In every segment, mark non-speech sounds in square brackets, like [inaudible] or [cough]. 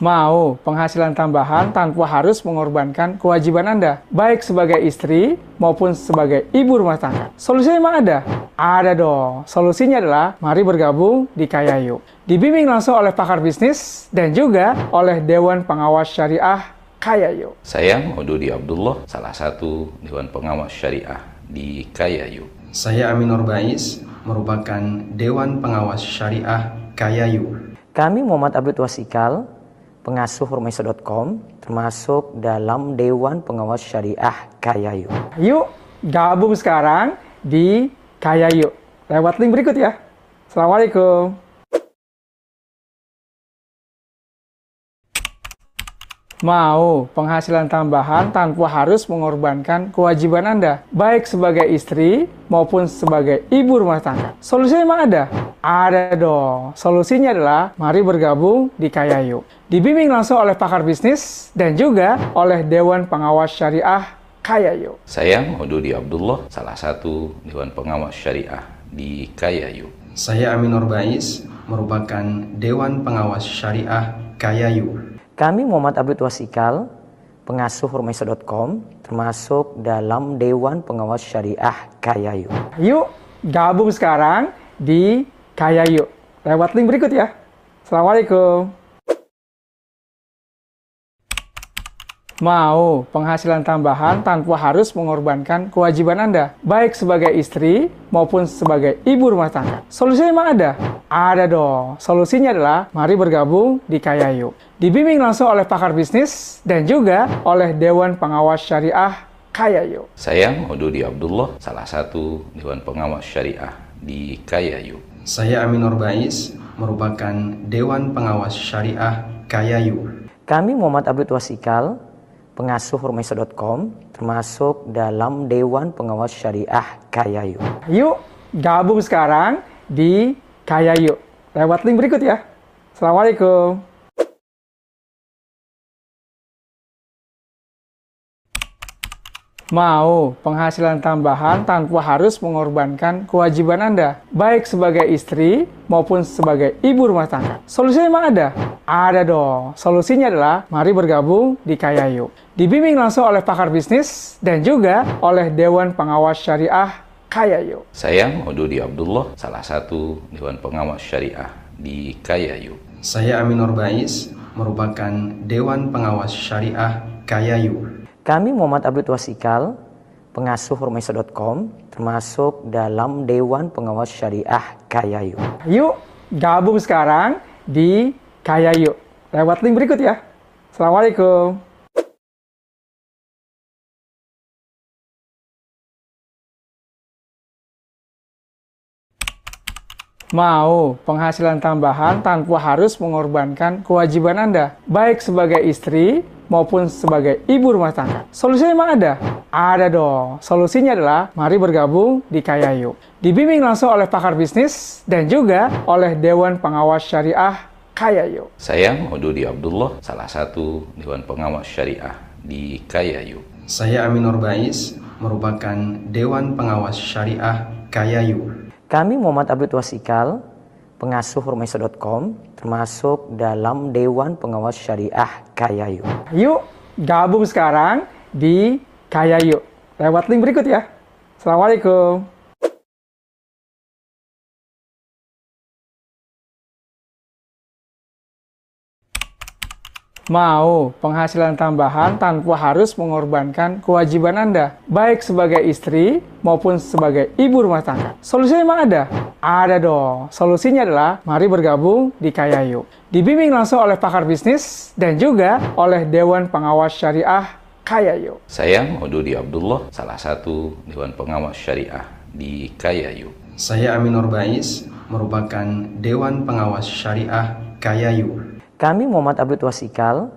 Mau penghasilan tambahan tanpa harus mengorbankan kewajiban Anda, baik sebagai istri maupun sebagai ibu rumah tangga. Solusinya memang ada? Ada dong. Solusinya adalah mari bergabung di Kayayu. Dibimbing langsung oleh pakar bisnis dan juga oleh Dewan Pengawas Syariah Kayayu. Saya Maududi Abdullah, salah satu Dewan Pengawas Syariah di Kayayu. Saya Aminur Bais, merupakan Dewan Pengawas Syariah Kayayu. Kami Muhammad Abdul Wasikal, pengasuh rumahisa.com, termasuk dalam Dewan Pengawas Syariah Kayayu. Yuk gabung sekarang di Kayayu. Lewat link berikut ya. Assalamualaikum. Mau penghasilan tambahan tanpa harus mengorbankan kewajiban Anda, baik sebagai istri maupun sebagai ibu rumah tangga. Solusinya memang ada? Ada dong. Solusinya adalah mari bergabung di Kayayu. Dibimbing langsung oleh pakar bisnis dan juga oleh Dewan Pengawas Syariah Kayayu. Saya Maududi Abdullah, salah satu Dewan Pengawas Syariah di Kayayu. Saya Aminur Bais, merupakan Dewan Pengawas Syariah Kayayu. Kami Muhammad Abdul Wasikal, pengasuh rumahisa.com, termasuk dalam Dewan Pengawas Syariah Kayayu. Yuk gabung sekarang di Kayayu. Lewat link berikut ya. Assalamualaikum. Mau penghasilan tambahan tanpa harus mengorbankan kewajiban Anda, baik sebagai istri maupun sebagai ibu rumah tangga. Solusinya memang ada? Ada dong. Solusinya adalah mari bergabung di Kayayu. Dibimbing langsung oleh pakar bisnis dan juga oleh Dewan Pengawas Syariah Kayayu. Saya Maududi Abdullah, salah satu Dewan Pengawas Syariah di Kayayu. Saya Aminur Bais, merupakan Dewan Pengawas Syariah Kayayu. Kami Muhammad Abdul Wasikal, pengasuh Rumesa.com, termasuk dalam Dewan Pengawas Syariah Kayayu. Yuk gabung sekarang di Kayayu. Lewat link berikut ya. Assalamualaikum. Mau penghasilan tambahan tanpa harus mengorbankan kewajiban Anda, baik sebagai istri maupun sebagai ibu rumah tangga. Solusinya memang ada? Ada dong. Solusinya adalah mari bergabung di Kayayu. Dibimbing langsung oleh pakar bisnis dan juga oleh Dewan Pengawas Syariah Kayayu. Saya Maududi Abdullah, salah satu Dewan Pengawas Syariah di Kayayu. Saya Aminur Bais, merupakan Dewan Pengawas Syariah Kayayu. Kami Muhammad Abdul Wasikal, pengasuh Rumesa.com, termasuk dalam Dewan Pengawas Syariah Kayayu. Yuk gabung sekarang di Kayayu. Lewat link berikut ya. Assalamualaikum. Mau penghasilan tambahan tanpa harus mengorbankan kewajiban Anda, baik sebagai istri maupun sebagai ibu rumah tangga. Solusinya memang ada? Ada dong. Solusinya adalah mari bergabung di Kayayu. Dibimbing langsung oleh pakar bisnis dan juga oleh Dewan Pengawas Syariah Kayayu. Saya Maududi Abdullah, salah satu Dewan Pengawas Syariah di Kayayu. Saya Aminur Bais, merupakan Dewan Pengawas Syariah Kayayu. Kami Muhammad Abdul Wasikal, pengasuh Rumesa.com, termasuk dalam Dewan Pengawas Syariah Kayayu. Yuk gabung sekarang di Kayayu. Lewat link berikut ya. Assalamualaikum. Mau penghasilan tambahan tanpa harus mengorbankan kewajiban Anda, baik sebagai istri maupun sebagai ibu rumah tangga. Solusinya memang ada? Ada dong. Solusinya adalah mari bergabung di Kayayu. Dibimbing langsung oleh pakar bisnis dan juga oleh Dewan Pengawas Syariah Kayayu. Saya Maududi Abdullah, salah satu Dewan Pengawas Syariah di Kayayu. Saya Aminur Bais, merupakan Dewan Pengawas Syariah Kayayu. Kami Muhammad Abdul Wasikal,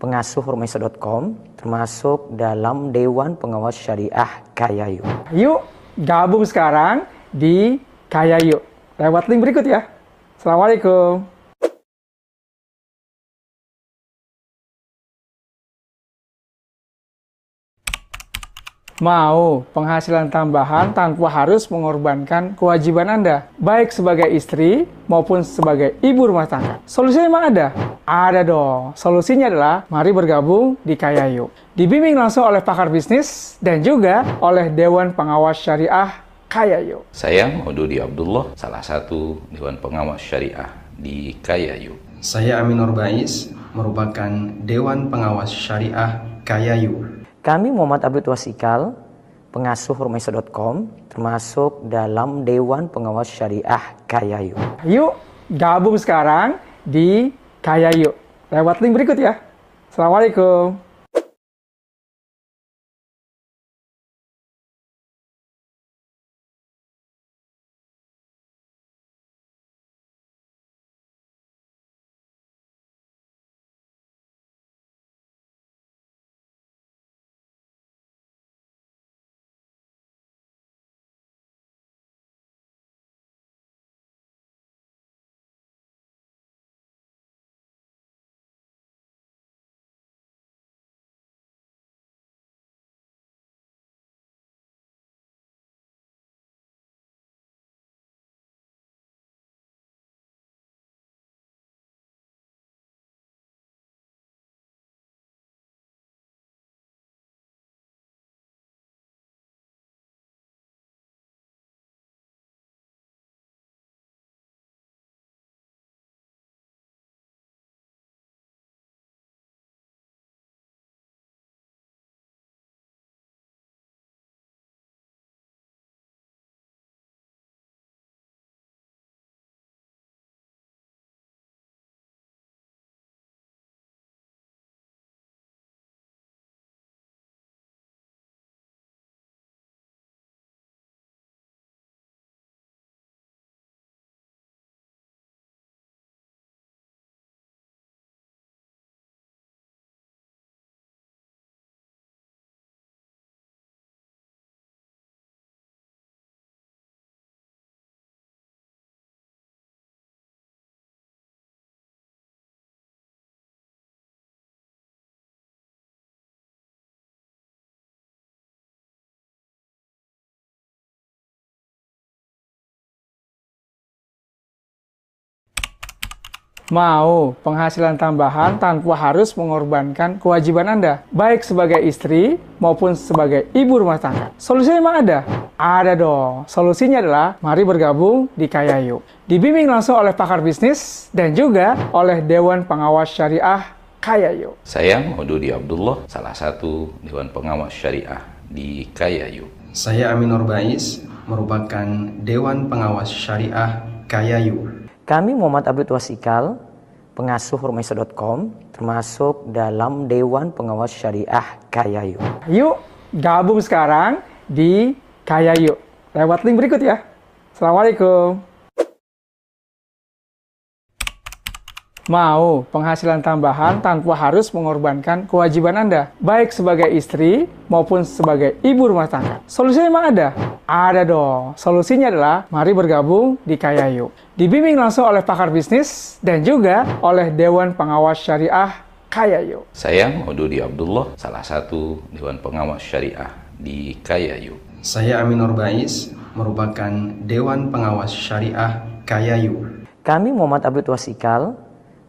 pengasuh Rumesa.com, termasuk dalam Dewan Pengawas Syariah Kayayu. Yuk gabung sekarang di Kayayu. Lewat link berikut ya. Assalamualaikum. Mau penghasilan tambahan tanpa harus mengorbankan kewajiban Anda, baik sebagai istri maupun sebagai ibu rumah tangga. Solusinya memang ada? Ada dong. Solusinya adalah mari bergabung di Kayayu. Dibimbing langsung oleh pakar bisnis dan juga oleh Dewan Pengawas Syariah Kayayu. Saya Maududi Abdullah, salah satu Dewan Pengawas Syariah di Kayayu. Saya Aminur Bais, merupakan Dewan Pengawas Syariah Kayayu. Kami Muhammad Abdul Wasikal, pengasuh Rumesa.com, termasuk dalam Dewan Pengawas Syariah Kayayu. Yuk gabung sekarang di Kayayu. Lewat link berikut ya. Assalamualaikum. Mau penghasilan tambahan tanpa harus mengorbankan kewajiban Anda, baik sebagai istri maupun sebagai ibu rumah tangga. Solusinya memang ada? Ada dong. Solusinya adalah mari bergabung di Kayayu. Dibimbing langsung oleh pakar bisnis dan juga oleh Dewan Pengawas Syariah Kayayu. Saya Maududi Abdullah, salah satu Dewan Pengawas Syariah di Kayayu. Saya Aminur Bais, merupakan Dewan Pengawas Syariah Kayayu. Kami Muhammad Abdul Wasikal, pengasuh Rumaiso.com, termasuk dalam Dewan Pengawas Syariah Kayayu. Yuk gabung sekarang di Kayayu. Lewat link berikut ya. Assalamualaikum. Mau penghasilan tambahan tanpa harus mengorbankan kewajiban Anda, baik sebagai istri maupun sebagai ibu rumah tangga. Solusinya memang ada? Ada dong. Solusinya adalah mari bergabung di Kayayu. Dibimbing langsung oleh pakar bisnis dan juga oleh Dewan Pengawas Syariah Kayayu. Saya Maududi Abdullah, salah satu Dewan Pengawas Syariah di Kayayu. Saya Aminur Bais, merupakan Dewan Pengawas Syariah Kayayu. Kami Muhammad Abdul Wasikal,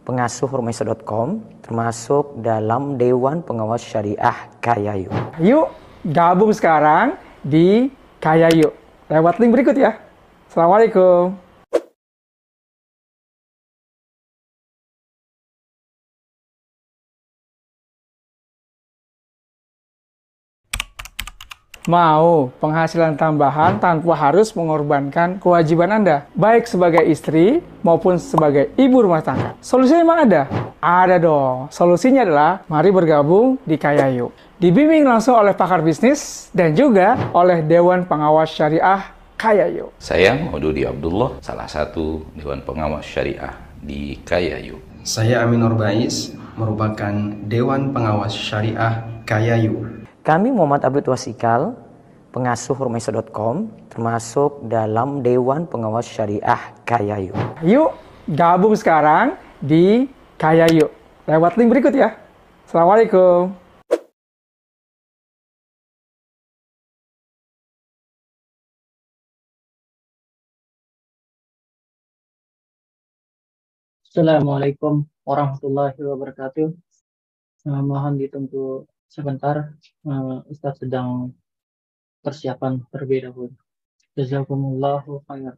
pengasuh Rumaiso.com, termasuk dalam Dewan Pengawas Syariah Kayayu. Yuk gabung sekarang di Kayayu. Lewat link berikut ya. Assalamualaikum. Mau penghasilan tambahan tanpa harus mengorbankan kewajiban Anda, baik sebagai istri maupun sebagai ibu rumah tangga. Solusinya memang ada? Ada dong. Solusinya adalah mari bergabung di Kayayu. Dibimbing langsung oleh pakar bisnis dan juga oleh Dewan Pengawas Syariah Kayayu. Saya Maududi Abdullah, salah satu Dewan Pengawas Syariah di Kayayu. Saya Aminur Bais, merupakan Dewan Pengawas Syariah Kayayu. Kami Muhammad Abdul Wasikal, pengasuh Rumaiso.com, termasuk dalam Dewan Pengawas Syariah Kayayu. Yuk gabung sekarang di Kayayu. Lewat link berikut ya. Assalamualaikum. Assalamualaikum warahmatullahi wabarakatuh. Eh, mohon ditunggu sebentar. Eh, Ustaz sedang persiapan terlebih dahulu. Jazakumullahu khairan.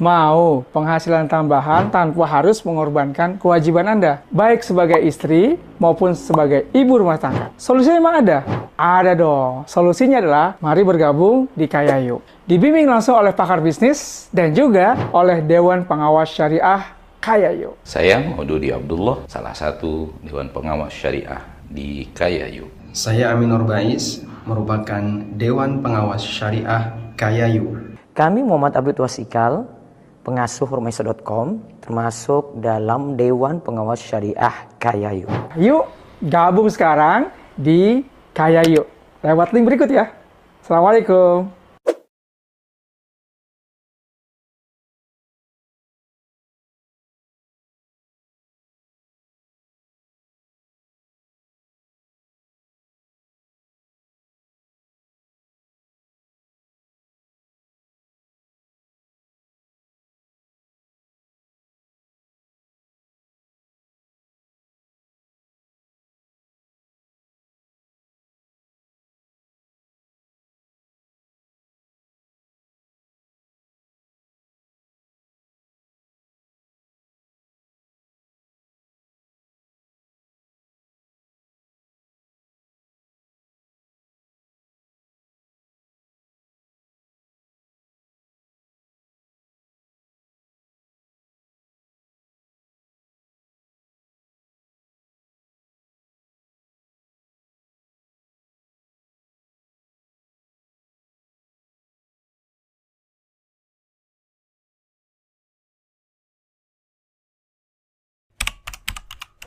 Mau penghasilan tambahan tanpa harus mengorbankan kewajiban Anda, baik sebagai istri maupun sebagai ibu rumah tangga. Solusinya memang ada? Ada dong. Solusinya adalah mari bergabung di Kayayu. Dibimbing langsung oleh pakar bisnis dan juga oleh Dewan Pengawas Syariah Kayayu. Saya Maududi Abdullah, salah satu Dewan Pengawas Syariah di Kayayu. Saya Aminur Bais, merupakan Dewan Pengawas Syariah Kayayu. Kami Muhammad Abdul Wasikal, pengasuh Rumaiso.com, termasuk dalam Dewan Pengawas Syariah Kayayu. Yuk gabung sekarang di Kayayu. Lewat link berikut ya. Assalamualaikum.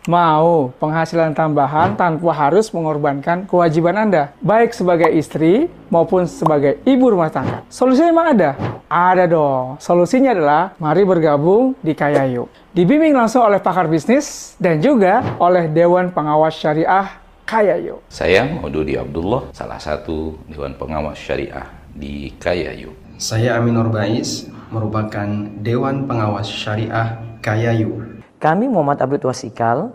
Mau penghasilan tambahan tanpa harus mengorbankan kewajiban Anda, baik sebagai istri maupun sebagai ibu rumah tangga. Solusinya memang ada? Ada dong. Solusinya adalah mari bergabung di Kayayu. Dibimbing langsung oleh pakar bisnis dan juga oleh Dewan Pengawas Syariah Kaya Yuk. Saya Maududi Abdullah, salah satu Dewan Pengawas Syariah di Kayayu. Saya Amin Bais, merupakan Dewan Pengawas Syariah Kayayu. Kami Muhammad Abdul Wasikal,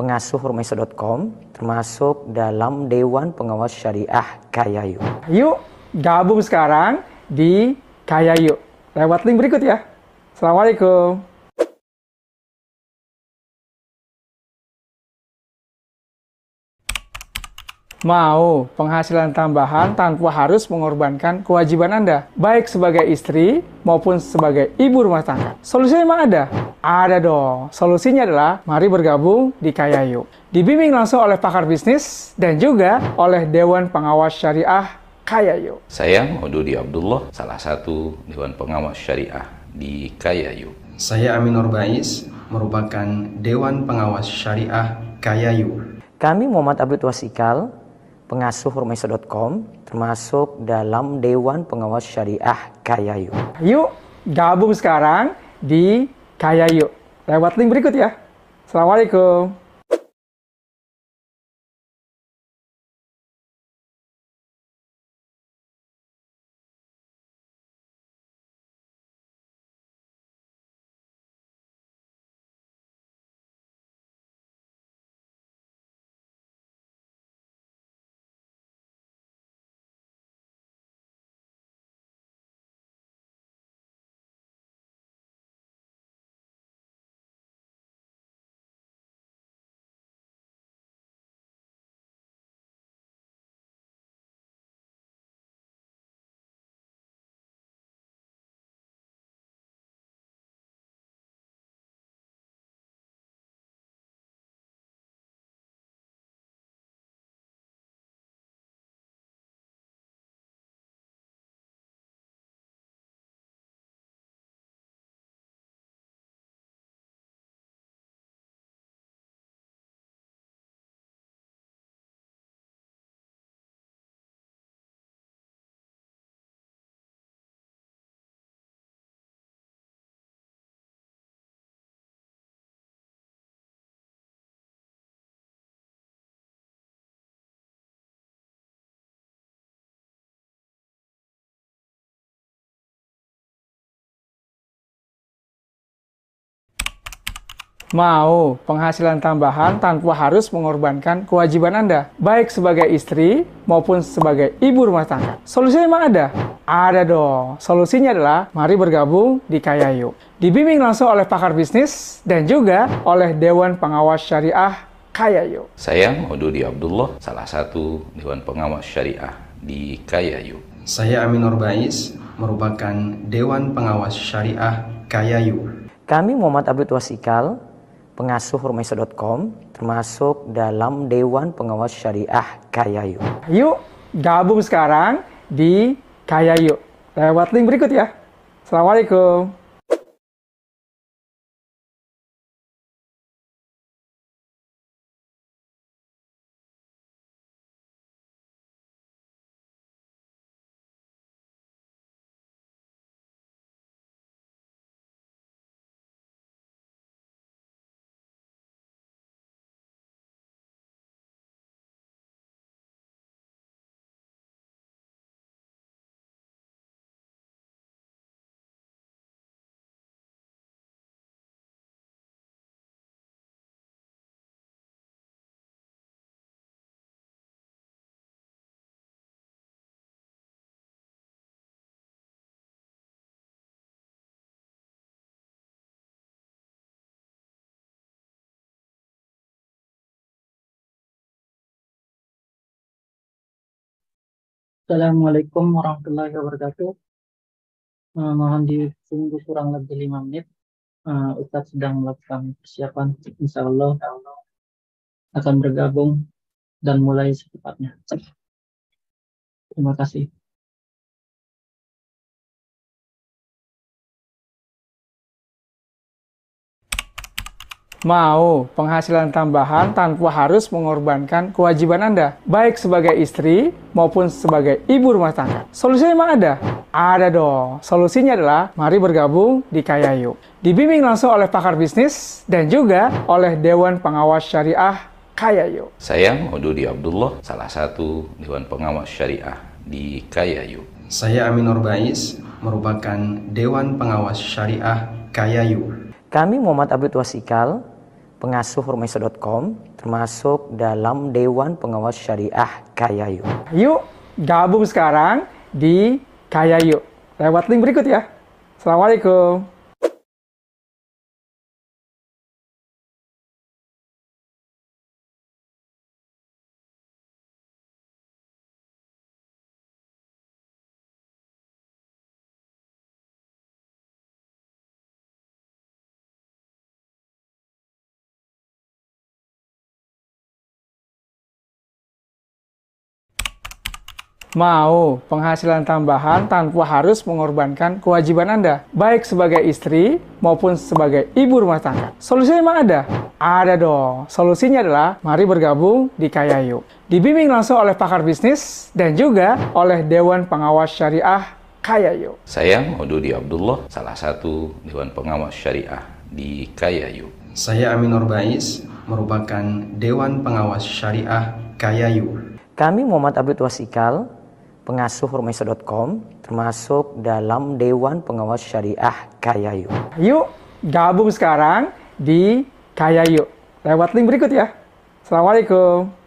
pengasuh Rumaiso.com, termasuk dalam Dewan Pengawas Syariah Kayayu. Yuk gabung sekarang di Kaya Yuk. Lewat link berikut ya. Assalamualaikum. Mau penghasilan tambahan tanpa harus mengorbankan kewajiban Anda, baik sebagai istri maupun sebagai ibu rumah tangga. Solusinya memang ada? Ada dong. Solusinya adalah mari bergabung di Kayayu. Dibimbing langsung oleh pakar bisnis dan juga oleh Dewan Pengawas Syariah Kayayu. Saya Maududi Abdullah, salah satu Dewan Pengawas Syariah di Kayayu. Saya Amin Bais, merupakan Dewan Pengawas Syariah Kayayu. Kami Muhammad Abdul Wasikal, pengasuh Rumaiso.com, termasuk dalam Dewan Pengawas Syariah Kayayu. Yuk gabung sekarang di Kayayu. Lewat link berikut ya. Assalamualaikum. Mau penghasilan tambahan tanpa harus mengorbankan kewajiban Anda, baik sebagai istri maupun sebagai ibu rumah tangga. Solusinya memang ada? Ada dong. Solusinya adalah mari bergabung di Kayayu. Dibimbing langsung oleh pakar bisnis dan juga oleh Dewan Pengawas Syariah Kayayu. Saya Maududi Abdullah, salah satu Dewan Pengawas Syariah di Kayayu. Saya Amin Bais, merupakan Dewan Pengawas Syariah Kayayu. Kami Muhammad Abdul Wasikal, pengasuh Rumaiso.com, termasuk dalam Dewan Pengawas Syariah Kayayu. Yuk gabung sekarang di Kayayu. Lewat link berikut ya. Assalamualaikum. Assalamualaikum warahmatullahi wabarakatuh. Eh, mohon ditunggu kurang lebih lima menit. Eh, Ustadz sedang melakukan persiapan. Insya Allah akan bergabung dan mulai secepatnya. Terima kasih. Mau penghasilan tambahan tanpa harus mengorbankan kewajiban Anda, baik sebagai istri maupun sebagai ibu rumah tangga. Solusinya memang ada? Ada dong. Solusinya adalah mari bergabung di Kayayu. Dibimbing langsung oleh pakar bisnis dan juga oleh Dewan Pengawas Syariah Kayayu. Saya Maududi Abdullah, salah satu Dewan Pengawas Syariah di Kayayu. Saya Amin Nurbais, merupakan Dewan Pengawas Syariah Kayayu. Kami Muhammad Abdul Wasikal, pengasuh Rumesa.com, termasuk dalam Dewan Pengawas Syariah Kayayu. Yuk gabung sekarang di Kayayu. Lewat link berikut ya. Assalamualaikum. Mau penghasilan tambahan tanpa harus mengorbankan kewajiban Anda, baik sebagai istri maupun sebagai ibu rumah tangga. Solusinya memang ada? Ada dong. Solusinya adalah mari bergabung di Kayayu. Dibimbing langsung oleh pakar bisnis dan juga oleh Dewan Pengawas Syariah Kayayu. Saya Maududi Abdullah, salah satu Dewan Pengawas Syariah di Kayayu. Saya Amin Nurbais, merupakan Dewan Pengawas Syariah Kayayu. Kami Muhammad Abdul Wasikal, pengasuh Rumesa.com, termasuk dalam Dewan Pengawas Syariah Kayayu. Yuk gabung sekarang di Kayayu. Lewat link berikut ya. Assalamualaikum.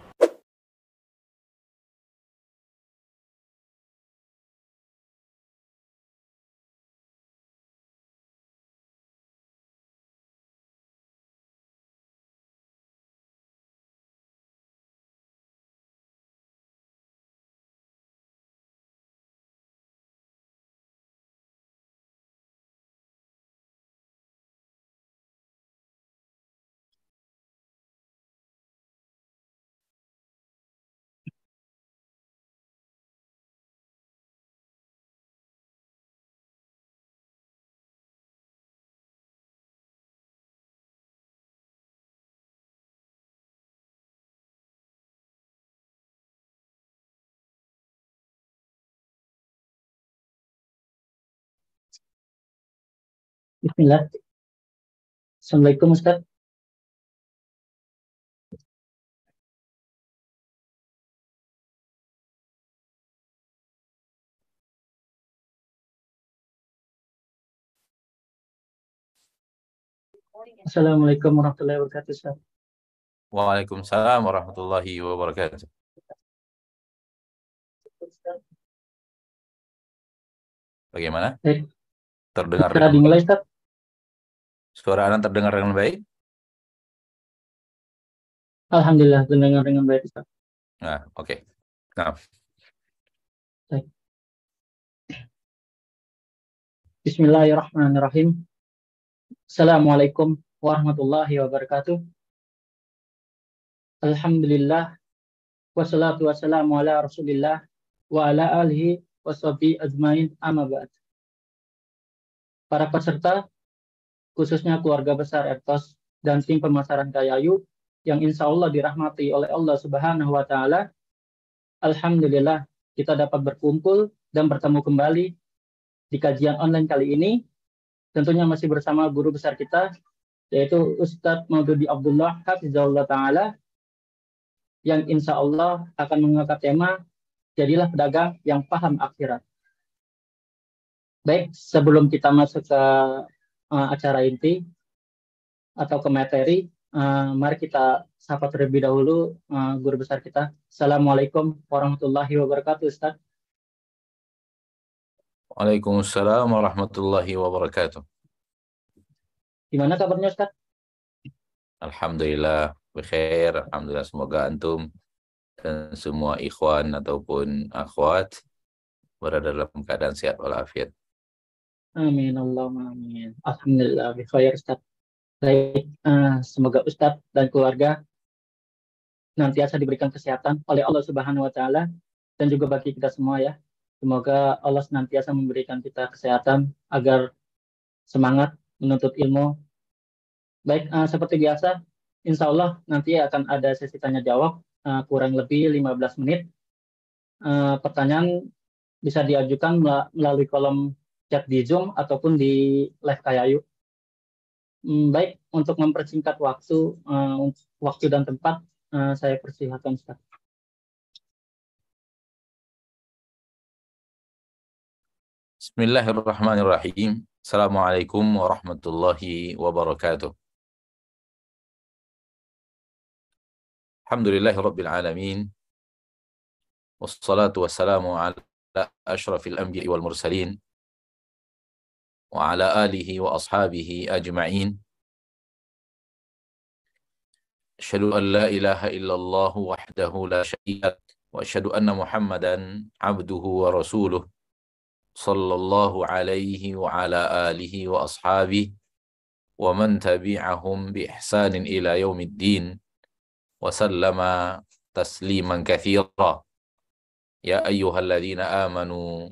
Bismillah. Assalamualaikum Ustaz. Assalamualaikum warahmatullahi wabarakatuh Ustaz. Waalaikumsalam warahmatullahi wabarakatuh. Bagaimana? Baik. Terdengar dengan dimulai Ustaz. Suara Anda terdengar dengan baik? Alhamdulillah mendengar dengan baik Ustaz. Nah, oke. Nah, Bismillahirrahmanirrahim. Assalamualaikum warahmatullahi wabarakatuh. Alhamdulillah wassalatu wassalamu ala Rasulillah wa ala alihi washabi ajmain amma ba'd. Para peserta khususnya keluarga besar Ertos dan tim pemasaran Kayayu yang insya Allah dirahmati oleh Allah Subhanahu wa taala. Alhamdulillah kita dapat berkumpul dan bertemu kembali di kajian online kali ini tentunya masih bersama guru besar kita yaitu Ustadz Maududi Abdullah Hafizahullah Ta'ala yang insya Allah akan mengangkat tema jadilah pedagang yang paham akhirat. Baik, sebelum kita masuk ke uh, acara inti atau ke materi, uh, mari kita sapa terlebih dahulu uh, guru besar kita. Assalamualaikum warahmatullahi wabarakatuh, Ustadz. Waalaikumsalam warahmatullahi wabarakatuh. Gimana kabarnya Ustaz? Alhamdulillah, bekhair. Alhamdulillah semoga antum dan semua ikhwan ataupun akhwat berada dalam keadaan sehat walafiat. Amin Allahumma amin. Alhamdulillah bi khair Ustaz. Baik, uh, semoga Ustaz dan keluarga nantiasa diberikan kesehatan oleh Allah Subhanahu wa taala dan juga bagi kita semua ya. Semoga Allah senantiasa memberikan kita kesehatan agar semangat menuntut ilmu. Baik, uh, seperti biasa, insya Allah nanti akan ada sesi tanya jawab uh, kurang lebih 15 menit. Pertanyaan bisa diajukan melalui kolom chat di Zoom ataupun di live Kayayu. Hmm, baik, untuk mempersingkat waktu, uh, waktu dan tempat, uh, saya persilahkan Ustaz. Bismillahirrahmanirrahim. Assalamualaikum warahmatullahi wabarakatuh. Alhamdulillahi rabbil alamin. Wassalatu wassalamu ala ashrafil anbiya'i wal mursalin wa ala alihi wa ashabihi ajma'in. Asyhadu an la ilaha illallah wahdahu la syarika wa asyhadu anna Muhammadan abduhu wa rasuluh sallallahu alaihi wa ala alihi wa ashabihi wa man tabi'ahum bi ihsanin ila yaumiddin wa sallama tasliman katsira ya ayyuhalladzina amanu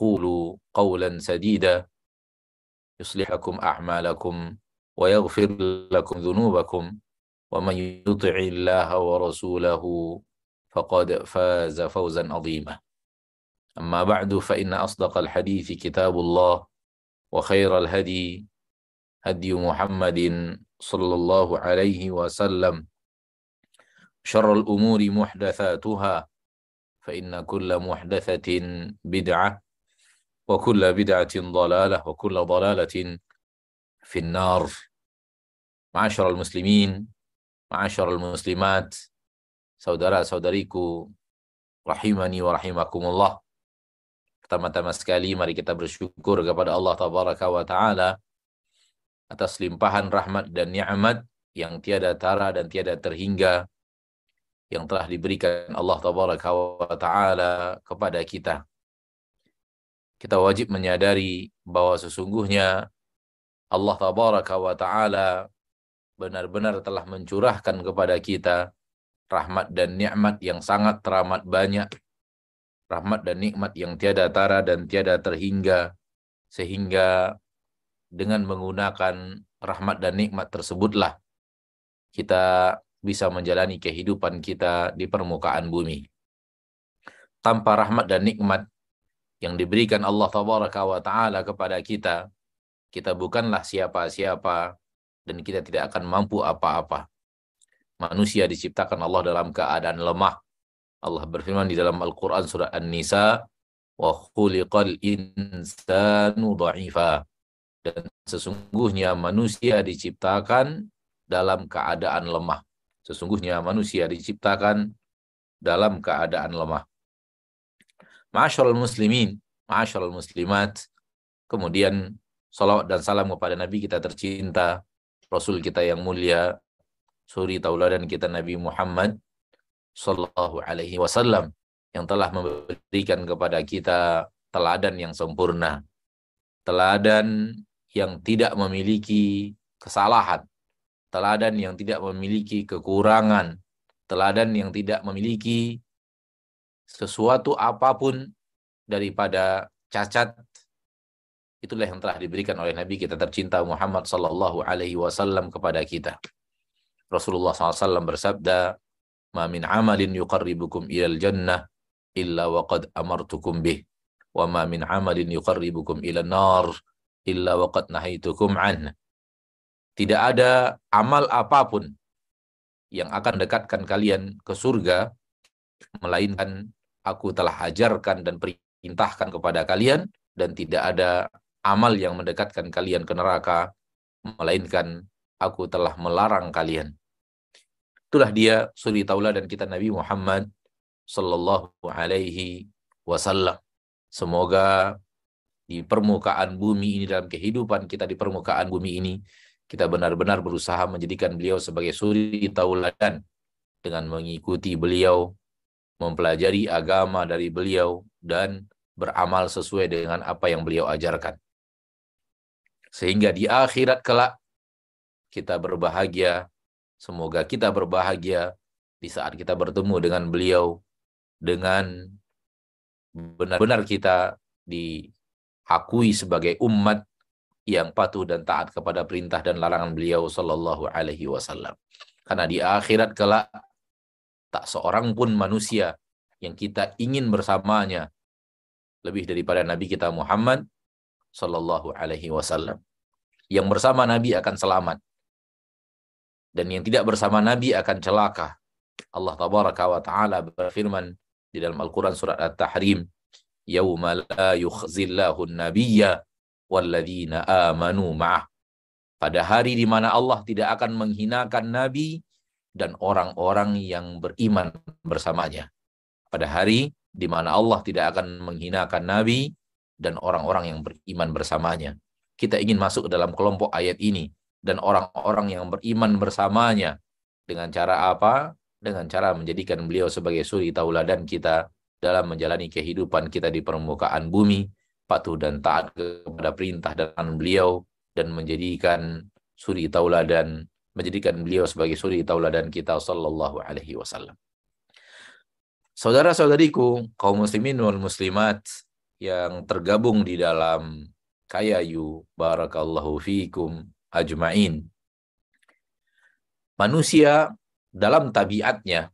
وقولوا قولا سديدا يصلح لكم أعمالكم ويغفر لكم ذنوبكم ومن يطع الله ورسوله فقد فاز فوزا عظيما. أما بعد فإن أصدق الحديث كتاب الله وخير الهدي هدي محمد صلى الله عليه وسلم. شر الأمور محدثاتها فإن كل محدثة بدعة وكل بدعة ضلالة وكل ضلالة في النار معاشر المسلمين معاشر المسلمات saudara-saudariku rahimani wa rahimakumullah Pertama-tama sekali mari kita bersyukur kepada Allah Tabaraka wa Ta'ala atas limpahan rahmat dan nikmat yang tiada tara dan tiada terhingga yang telah diberikan Allah Tabaraka wa Ta'ala kepada kita. Kita wajib menyadari bahwa sesungguhnya Allah Tabaraka wa Ta'ala benar-benar telah mencurahkan kepada kita rahmat dan nikmat yang sangat teramat banyak rahmat dan nikmat yang tiada tara dan tiada terhingga sehingga dengan menggunakan rahmat dan nikmat tersebutlah kita bisa menjalani kehidupan kita di permukaan bumi. Tanpa rahmat dan nikmat yang diberikan Allah Tabaraka wa taala kepada kita, kita bukanlah siapa-siapa dan kita tidak akan mampu apa-apa. Manusia diciptakan Allah dalam keadaan lemah, Allah berfirman di dalam Al-Quran surah An-Nisa, wa khuliqal insanu. Dan sesungguhnya manusia diciptakan dalam keadaan lemah. Sesungguhnya manusia diciptakan dalam keadaan lemah. Ma'asyarul muslimin, ma'asyarul muslimat, kemudian salawat dan salam kepada Nabi kita tercinta, Rasul kita yang mulia, suri tauladan kita Nabi Muhammad Sallallahu Alaihi Wasallam yang telah memberikan kepada kita teladan yang sempurna, teladan yang tidak memiliki kesalahan, teladan yang tidak memiliki kekurangan, teladan yang tidak memiliki sesuatu apa pun daripada cacat. Itulah yang telah diberikan oleh Nabi kita tercinta Muhammad Sallallahu Alaihi Wasallam kepada kita. Rasulullah SAW bersabda, ma min amalin yuqarribukum ilal jannah illa waqad amartukum bih wa ma min amalin yuqarribukum ila nar illa waqad nahaitukum an tidak ada amal apa pun yang akan dekatkan kalian ke surga melainkan aku telah ajarkan dan perintahkan kepada kalian dan tidak ada amal yang mendekatkan kalian ke neraka melainkan aku telah melarang kalian Itulah dia suri taula dan kita Nabi Muhammad sallallahu alaihi wasallam. Semoga di permukaan bumi ini dalam kehidupan kita di permukaan bumi ini kita benar-benar berusaha menjadikan beliau sebagai suri tauladan dengan mengikuti beliau, mempelajari agama dari beliau dan beramal sesuai dengan apa yang beliau ajarkan. Sehingga di akhirat kelak kita berbahagia Semoga kita berbahagia di saat kita bertemu dengan beliau dengan benar-benar kita diakui sebagai umat yang patuh dan taat kepada perintah dan larangan beliau sallallahu alaihi wasallam. Karena di akhirat kelak tak seorang pun manusia yang kita ingin bersamanya lebih daripada Nabi kita Muhammad sallallahu alaihi wasallam. Yang bersama Nabi akan selamat. Dan yang tidak bersama Nabi akan celaka. Allah tabaraka wa taala berfirman di dalam Al-Qur'an surat At-Tahrim, "Yauma la yukhzillahu an-nabiyya walladzina amanu ma'ah." Pada hari di mana Allah tidak akan menghinakan nabi dan orang-orang yang beriman bersamanya. Pada hari di mana Allah tidak akan menghinakan nabi dan orang-orang yang beriman bersamanya. Kita ingin masuk ke dalam kelompok ayat ini dan orang-orang yang beriman bersamanya dengan cara apa? Dengan cara menjadikan beliau sebagai suri tauladan kita dalam menjalani kehidupan kita di permukaan bumi, patuh dan taat kepada perintah dan beliau dan menjadikan suri tauladan menjadikan beliau sebagai suri tauladan kita sallallahu alaihi wasallam. Saudara-saudariku, kaum muslimin wal muslimat yang tergabung di dalam Kayayu barakallahu fikum ajmain. Manusia dalam tabiatnya,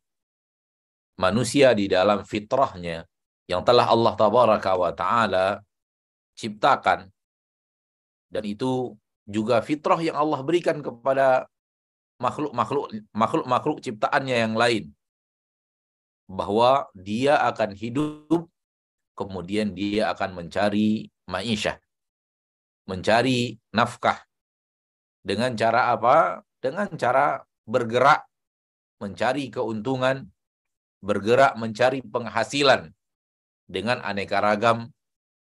manusia di dalam fitrahnya yang telah Allah tabaraka wa taala ciptakan dan itu juga fitrah yang Allah berikan kepada makhluk-makhluk makhluk-makhluk ciptaannya yang lain bahwa dia akan hidup kemudian dia akan mencari ma'isyah, mencari nafkah. Dengan cara apa? Dengan cara bergerak mencari keuntungan, bergerak mencari penghasilan dengan aneka ragam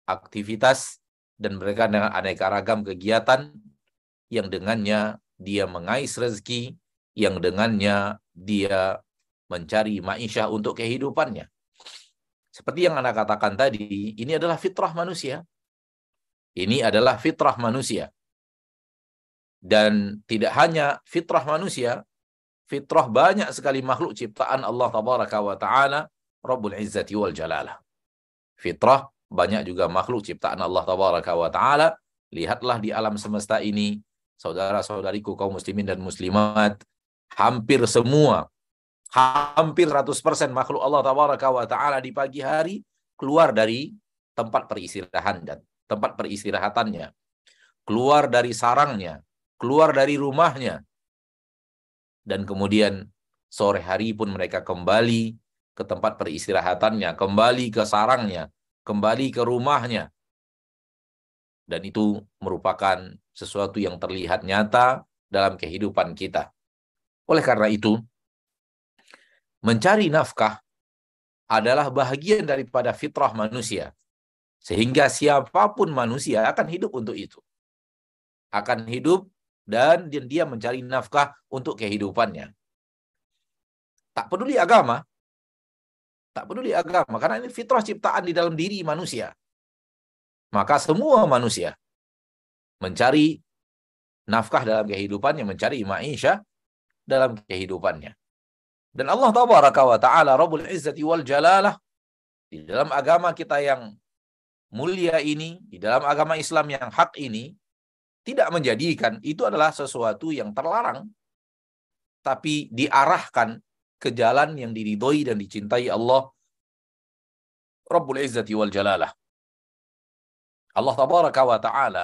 aktivitas dan mereka dengan aneka ragam kegiatan yang dengannya dia mengais rezeki, yang dengannya dia mencari ma'isyah untuk kehidupannya. Seperti yang Anda katakan tadi, ini adalah fitrah manusia. Ini adalah fitrah manusia. Dan tidak hanya fitrah manusia, fitrah banyak sekali makhluk ciptaan Allah tabaraka wa taala Rabbul Izzati wal Jalalah. Fitrah banyak juga makhluk ciptaan Allah tabaraka wa taala. Lihatlah di alam semesta ini, saudara-saudariku kaum muslimin dan muslimat, hampir semua hampir 100% makhluk Allah tabaraka wa taala di pagi hari keluar dari tempat peristirahan dan tempat peristirahatannya. Keluar dari sarangnya, keluar dari rumahnya. Dan kemudian sore hari pun mereka kembali ke tempat peristirahatannya, kembali ke sarangnya, kembali ke rumahnya. Dan itu merupakan sesuatu yang terlihat nyata dalam kehidupan kita. Oleh karena itu, mencari nafkah adalah bahagian daripada fitrah manusia. Sehingga siapa pun manusia akan hidup untuk itu. Akan hidup dan dia mencari nafkah untuk kehidupannya. Tak peduli agama. Tak peduli agama. Karena ini fitrah ciptaan di dalam diri manusia. Maka semua manusia mencari nafkah dalam kehidupannya, mencari maisha dalam kehidupannya. Dan Allah tabaraka wa ta'ala Rabbul Izzati wal Jalalah di dalam agama kita yang mulia ini, di dalam agama Islam yang hak ini, tidak menjadikan itu adalah sesuatu yang terlarang. Tapi diarahkan ke jalan yang diridhoi dan dicintai Allah Rabbul Izzati wal Jalalah. Allah tabaraka wa ta'ala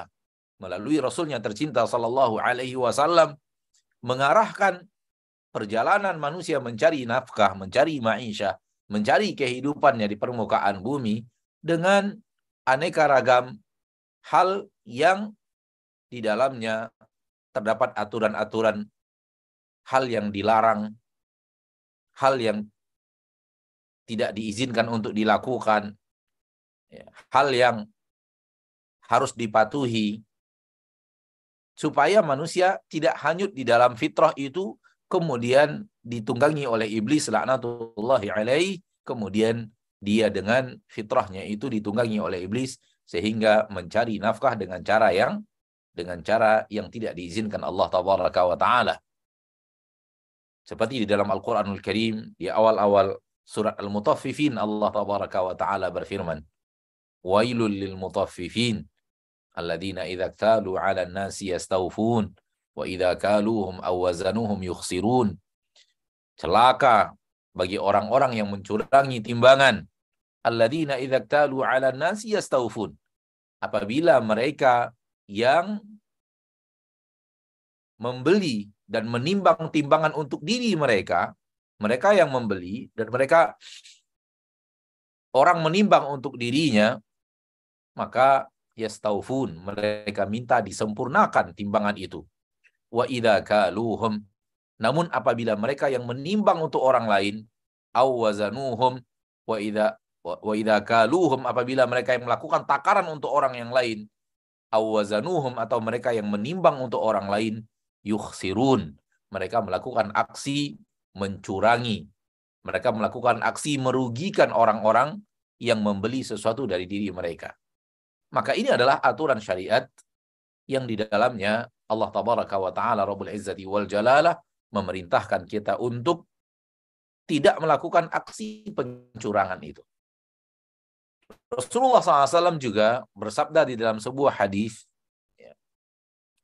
melalui Rasulnya tercinta sallallahu alaihi wasallam mengarahkan perjalanan manusia mencari nafkah, mencari maisha, mencari kehidupannya di permukaan bumi dengan aneka ragam hal yang di dalamnya terdapat aturan-aturan hal yang dilarang, hal yang tidak diizinkan untuk dilakukan, ya, hal yang harus dipatuhi, supaya manusia tidak hanyut di dalam fitrah itu kemudian ditunggangi oleh iblis laknatullahi alaih kemudian dia dengan fitrahnya itu ditunggangi oleh iblis sehingga mencari nafkah dengan cara yang dengan cara yang tidak diizinkan Allah tabaraka wa taala. Seperti di dalam Al-Quranul Karim, di awal-awal surat Al-Mutaffifin, Allah tabaraka wa ta'ala berfirman, Wailul lil mutaffifin, alladzina idza ktalu 'ala an-nasi yastawfun, wa idza kaluhum aw wazanuhum yukhsirun. Celaka bagi orang-orang yang mencurangi timbangan. Alladzina idza ktalu 'ala an-nasi yastawfun. Apabila mereka yang membeli dan menimbang timbangan untuk diri mereka, mereka yang membeli dan mereka orang menimbang untuk dirinya, maka yastaufun, mereka minta disempurnakan timbangan itu. Wa idza kaluhum namun apabila mereka yang menimbang untuk orang lain, awazanuhum wa idza wa idza kaluhum apabila mereka yang melakukan takaran untuk orang yang lain, awazanuhum atau mereka yang menimbang untuk orang lain, yukhsirun. Mereka melakukan aksi mencurangi. Mereka melakukan aksi merugikan orang-orang yang membeli sesuatu dari diri mereka. Maka ini adalah aturan syariat yang di dalamnya Allah tabaraka wa taala Rabbul Izzati wal Jalalah memerintahkan kita untuk tidak melakukan aksi pencurangan itu. Rasulullah SAW juga bersabda di dalam sebuah hadis,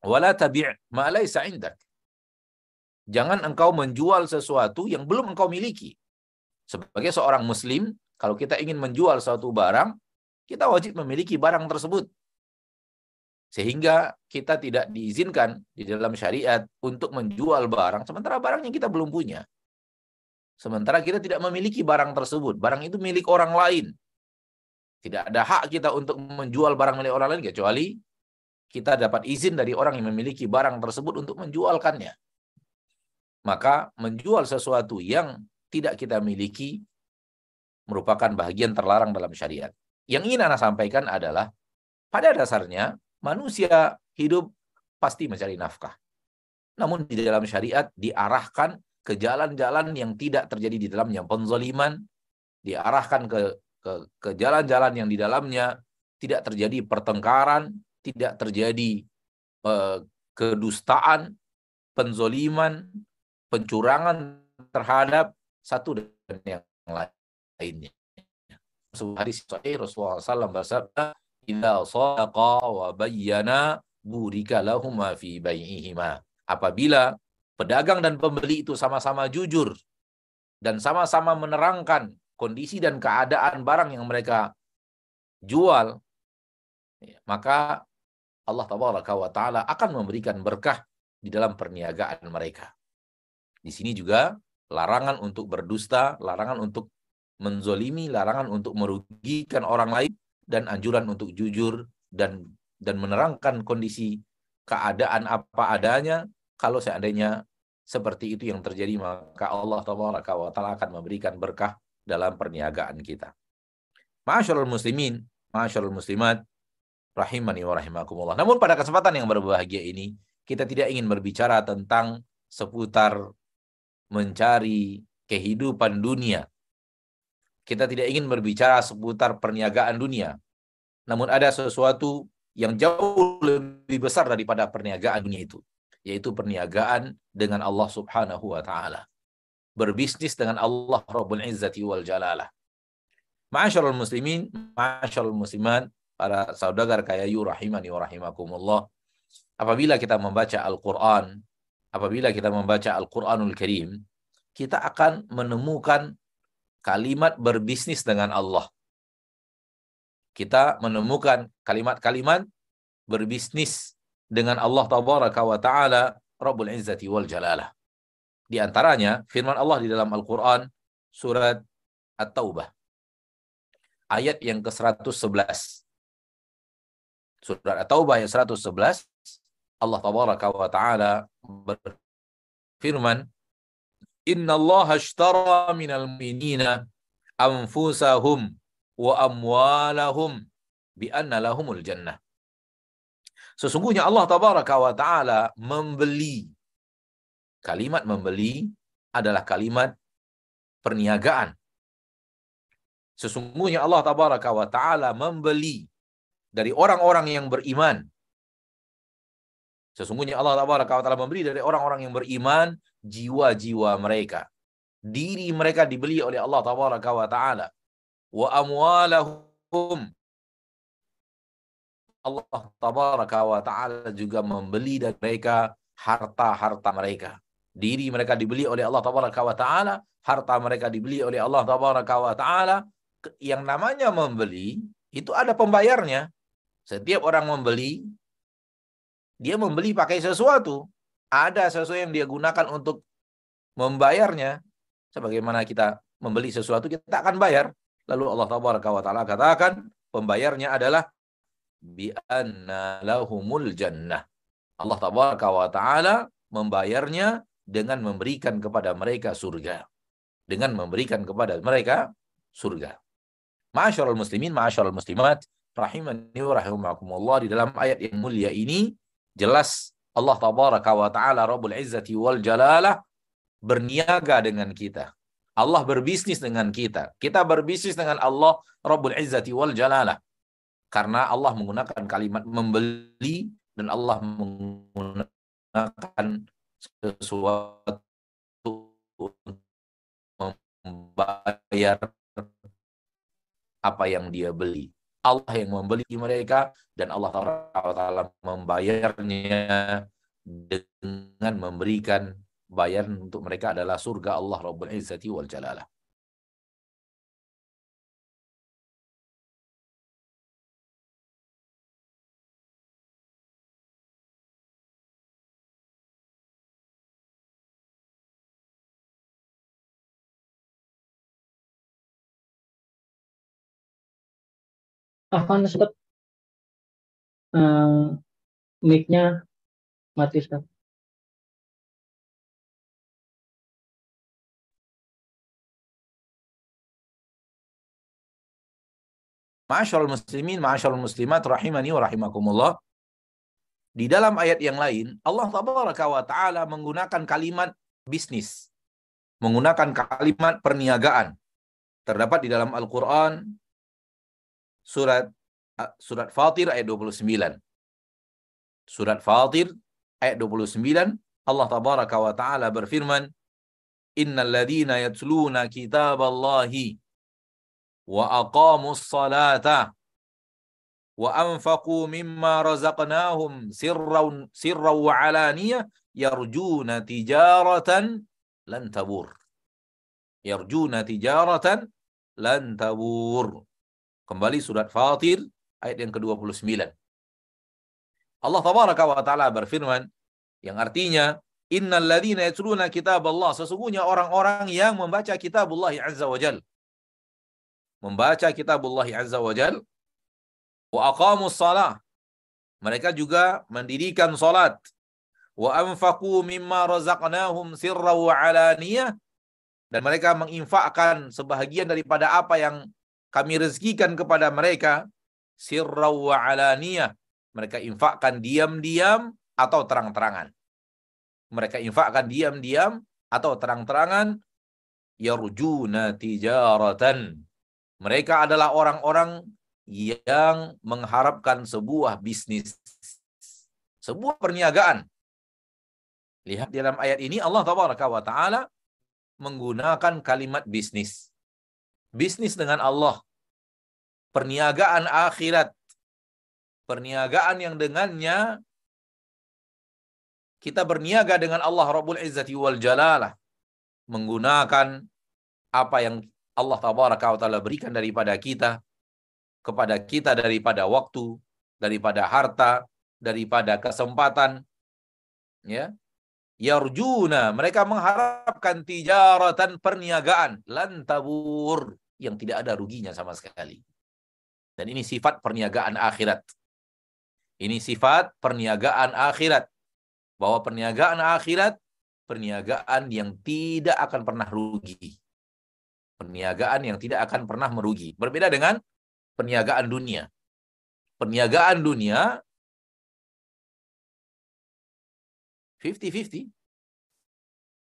"Wala tabi' ma indak." Jangan engkau menjual sesuatu yang belum engkau miliki. Sebagai seorang muslim, kalau kita ingin menjual suatu barang, kita wajib memiliki barang tersebut. Sehingga kita tidak diizinkan di dalam syariat untuk menjual barang, sementara barangnya kita belum punya. Sementara kita tidak memiliki barang tersebut. Barang itu milik orang lain. Tidak ada hak kita untuk menjual barang milik orang lain, kecuali kita dapat izin dari orang yang memiliki barang tersebut untuk menjualkannya maka menjual sesuatu yang tidak kita miliki merupakan bagian terlarang dalam syariat. Yang ingin Anda sampaikan adalah pada dasarnya manusia hidup pasti mencari nafkah. Namun di dalam syariat diarahkan ke jalan-jalan yang tidak terjadi di dalamnya penzoliman, diarahkan ke ke ke jalan-jalan yang di dalamnya tidak terjadi pertengkaran, tidak terjadi uh, kedustaan, penzoliman, pencurangan terhadap satu dan yang lainnya. Sebuah hadis sahih Rasulullah SAW bersabda, "Idza sadaqa wa bayyana burika lahuma fi bai'ihima." Apabila pedagang dan pembeli itu sama-sama jujur dan sama-sama menerangkan kondisi dan keadaan barang yang mereka jual, maka Allah Taala akan memberikan berkah di dalam perniagaan mereka. Di sini juga larangan untuk berdusta, larangan untuk menzolimi, larangan untuk merugikan orang lain, dan anjuran untuk jujur dan dan menerangkan kondisi keadaan apa adanya. Kalau seandainya seperti itu yang terjadi, maka Allah Taala akan memberikan berkah dalam perniagaan kita. Masyaallah muslimin, masyaallah muslimat, rahimani wa rahimakumullah. Namun pada kesempatan yang berbahagia ini, kita tidak ingin berbicara tentang seputar mencari kehidupan dunia. Kita tidak ingin berbicara seputar perniagaan dunia. Namun ada sesuatu yang jauh lebih besar daripada perniagaan dunia itu, yaitu perniagaan dengan Allah Subhanahu wa taala. Berbisnis dengan Allah Rabbul Izzati wal Jalalah. Ma'asyarul muslimin, ma'asyarul muslimat, para saudagar kayayu rahimani wa rahimakumullah. Apabila kita membaca Al-Qur'an, apabila kita membaca Al-Quranul Karim, kita akan menemukan kalimat berbisnis dengan Allah. Kita menemukan kalimat-kalimat berbisnis dengan Allah Tabaraka wa Ta'ala Rabbul Izzati wal Jalalah. Di antaranya firman Allah di dalam Al-Quran surat At-Taubah. Ayat yang ke-111. Surat At-Taubah ayat 111 Allah tabaraka wa taala berfirman Inna Allah ashtara minal mu'minina anfusahum wa amwalahum bi anna lahumul jannah. Sesungguhnya Allah tabaraka wa taala membeli kalimat membeli adalah kalimat perniagaan. Sesungguhnya Allah tabaraka wa taala membeli dari orang-orang yang beriman Sesungguhnya Allah Taala memberi dari orang-orang yang beriman jiwa-jiwa mereka. Diri mereka dibeli oleh Allah Taala. Wa amwalahum Allah Ta'ala juga membeli dari mereka harta-harta mereka. Diri mereka dibeli oleh Allah Ta'ala, harta mereka dibeli oleh Allah Ta'ala. Yang namanya membeli, itu ada pembayarnya. Setiap orang membeli, dia membeli pakai sesuatu. Ada sesuatu yang dia gunakan untuk membayarnya. Sebagaimana kita membeli sesuatu, kita akan bayar. Lalu Allah Ta'ala katakan, pembayarnya adalah bi anna lahumul jannah. Allah wa taala membayarnya dengan memberikan kepada mereka surga. Dengan memberikan kepada mereka surga. Ma'asyiral muslimin, ma'asyiral muslimat, rahimani wa rahimakumullah di dalam ayat yang mulia ini jelas Allah tabaraka wa taala Rabbul Izzati wal Jalalah berniaga dengan kita. Allah berbisnis dengan kita. Kita berbisnis dengan Allah Rabbul Izzati wal Jalalah. Karena Allah menggunakan kalimat membeli dan Allah menggunakan sesuatu membayar apa yang dia beli. Allah yang membeli mereka dan Allah Taala membayarnya dengan memberikan bayaran untuk mereka adalah surga Allah Rabbul Izzati wal Jalalah. Afan Ustaz uh, mic-nya mati Ustaz. Ma'asyarul muslimin, ma'asyarul muslimat, rahimani wa rahimakumullah. Di dalam ayat yang lain, Allah ta'ala menggunakan kalimat bisnis. Menggunakan kalimat perniagaan. Terdapat di dalam Al-Quran, surat surat Fatir ayat 29. Surat Fatir ayat 29 Allah tabaraka wa taala berfirman Innal ladzina yatluna kitaballahi wa aqamus salata wa anfaqu mimma razaqnahum sirran sirran wa alaniyah yarjuna tijaratan lan tabur yarjuna tijaratan lan tabur Kembali surat Fatir ayat yang ke-29. Allah tabaraka wa taala berfirman yang artinya innal ladzina yatluna kitaballah sesungguhnya orang-orang yang membaca kitabullah azza wajal membaca kitabullah azza wajal wa aqamus salah. Mereka juga mendirikan salat. Wa anfaqu mimma razaqnahum sirra wa alaniyah. Dan mereka menginfakkan sebahagian daripada apa yang kami rezekikan kepada mereka sirra wa alaniyah. Mereka infakkan diam-diam atau terang-terangan. Mereka infakkan diam-diam atau terang-terangan yarjuna tijaratan. Mereka adalah orang-orang yang mengharapkan sebuah bisnis. Sebuah perniagaan. Lihat di dalam ayat ini Allah taala menggunakan kalimat bisnis bisnis dengan Allah, perniagaan akhirat, perniagaan yang dengannya kita berniaga dengan Allah Rabbul Izzati wal Jalalah, menggunakan apa yang Allah Tabaraka wa Ta'ala berikan daripada kita, kepada kita daripada waktu, daripada harta, daripada kesempatan, ya, yarjuna mereka mengharapkan tijaratan perniagaan. Lan tabur yang tidak ada ruginya sama sekali. Dan ini sifat perniagaan akhirat. Ini sifat perniagaan akhirat. Bahwa perniagaan akhirat perniagaan yang tidak akan pernah rugi. Perniagaan yang tidak akan pernah merugi. Berbeda dengan perniagaan dunia. Perniagaan dunia 50-50.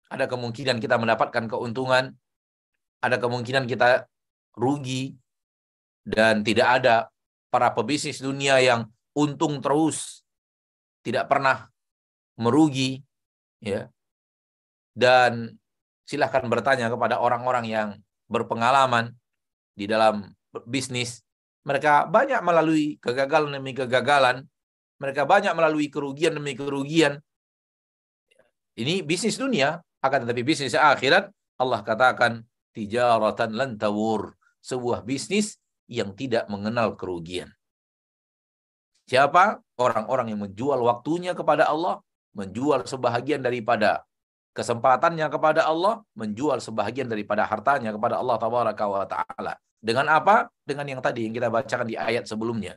Ada kemungkinan kita mendapatkan keuntungan, ada kemungkinan kita rugi, dan tidak ada para pebisnis dunia yang untung terus, tidak pernah merugi, ya. Dan silahkan bertanya kepada orang-orang yang berpengalaman di dalam bisnis. Mereka banyak melalui kegagalan demi kegagalan. Mereka banyak melalui kerugian demi kerugian. Ini bisnis dunia, akan tetapi bisnis akhirat Allah katakan tijaratan lan tawur, sebuah bisnis yang tidak mengenal kerugian. Siapa? Orang-orang yang menjual waktunya kepada Allah, menjual sebahagian daripada kesempatannya kepada Allah, menjual sebahagian daripada hartanya kepada Allah wa taala. Dengan apa? Dengan yang tadi yang kita bacakan di ayat sebelumnya.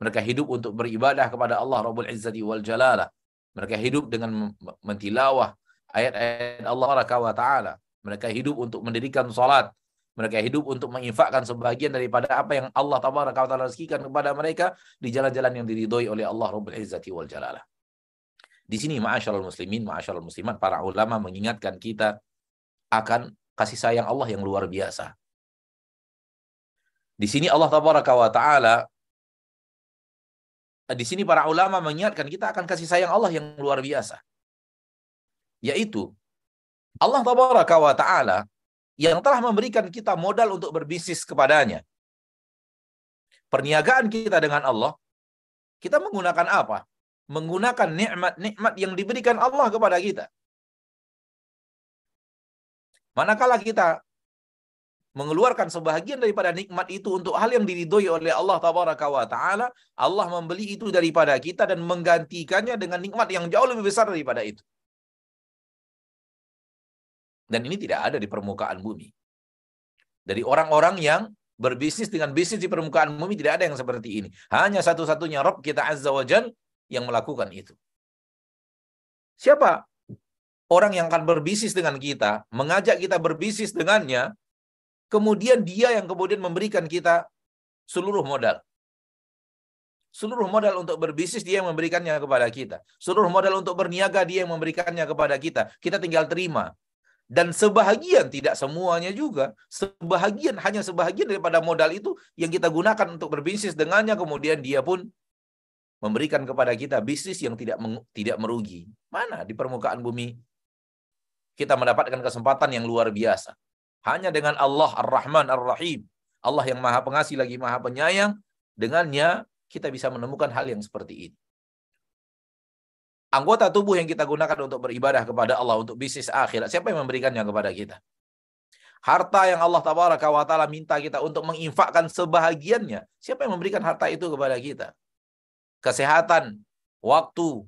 Mereka hidup untuk beribadah kepada Allah Rabbul Izzati wal Jalalah. Mereka hidup dengan mentilawah ayat-ayat Allah taala. Mereka hidup untuk mendirikan salat, mereka hidup untuk menginfakkan sebagian daripada apa yang Allah tabaraka taala rezekikan kepada mereka di jalan-jalan yang diridhoi oleh Allah Rabbul Izzati wal Jalalah. Di sini ma'asyarul muslimin, ma'asyarul muslimat, para ulama mengingatkan kita akan kasih sayang Allah yang luar biasa. Di sini Allah tabaraka wa taala di sini para ulama mengingatkan kita akan kasih sayang Allah yang luar biasa. Yaitu Allah tabaraka wa taala yang telah memberikan kita modal untuk berbisnis kepadanya. Perniagaan kita dengan Allah, kita menggunakan apa? Menggunakan nikmat-nikmat yang diberikan Allah kepada kita. Manakala kita mengeluarkan sebahagian daripada nikmat itu untuk hal yang diridhoi oleh Allah tabaraka wa taala, Allah membeli itu daripada kita dan menggantikannya dengan nikmat yang jauh lebih besar daripada itu. Dan ini tidak ada di permukaan bumi. Dari orang-orang yang berbisnis dengan bisnis di permukaan bumi tidak ada yang seperti ini. Hanya satu-satunya Rob kita Azza wa Jal yang melakukan itu. Siapa orang yang akan berbisnis dengan kita, mengajak kita berbisnis dengannya, kemudian dia yang kemudian memberikan kita seluruh modal. Seluruh modal untuk berbisnis dia yang memberikannya kepada kita. Seluruh modal untuk berniaga dia yang memberikannya kepada kita. Kita tinggal terima. Dan sebahagian, tidak semuanya juga, sebahagian, hanya sebahagian daripada modal itu yang kita gunakan untuk berbisnis dengannya, kemudian dia pun memberikan kepada kita bisnis yang tidak tidak merugi. Mana di permukaan bumi kita mendapatkan kesempatan yang luar biasa. Hanya dengan Allah Ar-Rahman Ar-Rahim, Allah yang maha pengasih lagi maha penyayang, dengannya kita bisa menemukan hal yang seperti ini anggota tubuh yang kita gunakan untuk beribadah kepada Allah untuk bisnis akhirat. Siapa yang memberikannya kepada kita? Harta yang Allah tabaraka wa taala minta kita untuk menginfakkan sebahagiannya. Siapa yang memberikan harta itu kepada kita? Kesehatan, waktu,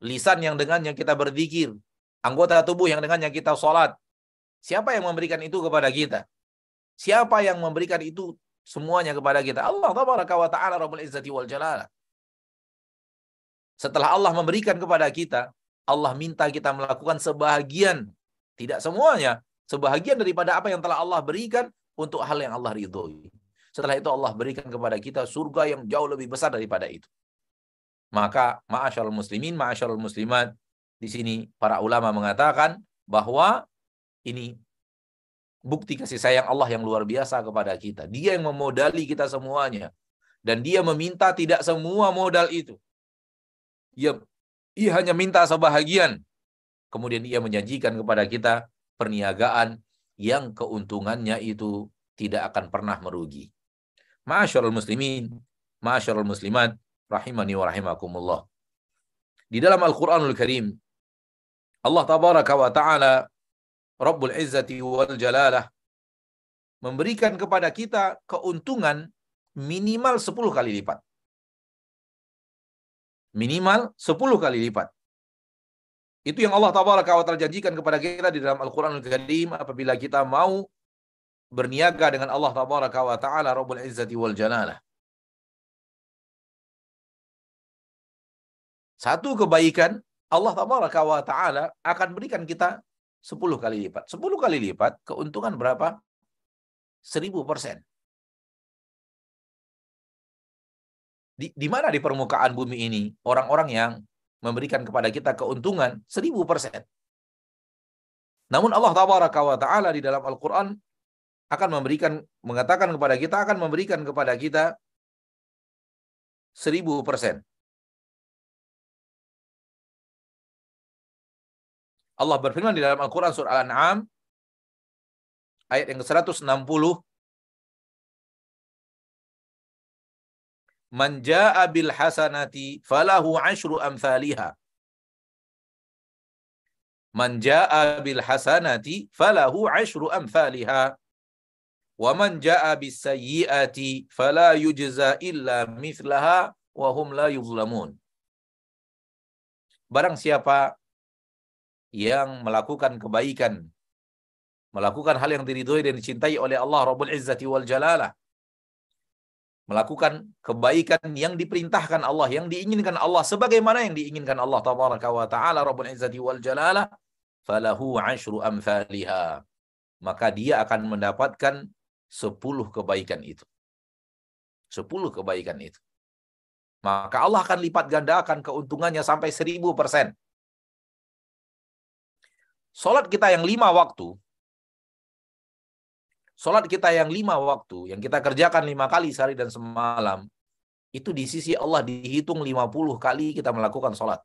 lisan yang dengannya kita berzikir, anggota tubuh yang dengannya kita sholat. Siapa yang memberikan itu kepada kita? Siapa yang memberikan itu semuanya kepada kita? Allah tabaraka wa taala rabbul izzati wal jalalah. Setelah Allah memberikan kepada kita, Allah minta kita melakukan sebahagian, tidak semuanya, sebahagian daripada apa yang telah Allah berikan untuk hal yang Allah ridhoi. Setelah itu Allah berikan kepada kita surga yang jauh lebih besar daripada itu. Maka ma'asyarul muslimin, ma'asyarul muslimat, di sini para ulama mengatakan bahwa ini bukti kasih sayang Allah yang luar biasa kepada kita. Dia yang memodali kita semuanya. Dan dia meminta tidak semua modal itu ia ia hanya minta sebahagian. Kemudian ia menjanjikan kepada kita perniagaan yang keuntungannya itu tidak akan pernah merugi. Masyarul muslimin, masyarul muslimat, rahimani wa rahimakumullah. Di dalam Al-Quranul Karim, Allah tabaraka wa ta'ala, Rabbul Izzati wal Jalalah, memberikan kepada kita keuntungan minimal 10 kali lipat minimal 10 kali lipat. Itu yang Allah tabaraka wa taala janjikan kepada kita di dalam Al-Qur'anul Karim apabila kita mau berniaga dengan Allah tabaraka wa taala Rabbul Izzati wal Jalalah. Satu kebaikan Allah tabaraka wa taala akan berikan kita 10 kali lipat. 10 kali lipat keuntungan berapa? 1000 persen. Di, di mana di permukaan bumi ini orang-orang yang memberikan kepada kita keuntungan seribu persen. Namun Allah Tabaraka wa Ta'ala di dalam Al-Quran akan memberikan, mengatakan kepada kita, akan memberikan kepada kita seribu persen. Allah berfirman di dalam Al-Quran surah Al-An'am ayat yang ke-160 Man jaa bil hasanati falahu ashru amthaliha Man jaa bil hasanati falahu ashru amthaliha wa man jaa bis sayyiati fala yujza illa mithlaha wa hum la yuzlamun Barang siapa yang melakukan kebaikan melakukan hal yang diridhoi dan dicintai oleh Allah Rabbul Izzati wal Jalalah. Melakukan kebaikan yang diperintahkan Allah, yang diinginkan Allah sebagaimana yang diinginkan Allah tabaraka wa taala Rabbul Izzati wal Jalalah, falahu ashru amthaliha. Maka dia akan mendapatkan sepuluh kebaikan itu. Sepuluh kebaikan itu. Maka Allah akan lipat gandakan keuntungannya sampai seribu persen. Salat kita yang lima waktu, Sholat kita yang lima waktu, yang kita kerjakan lima kali sehari dan semalam, itu di sisi Allah dihitung lima puluh kali kita melakukan sholat.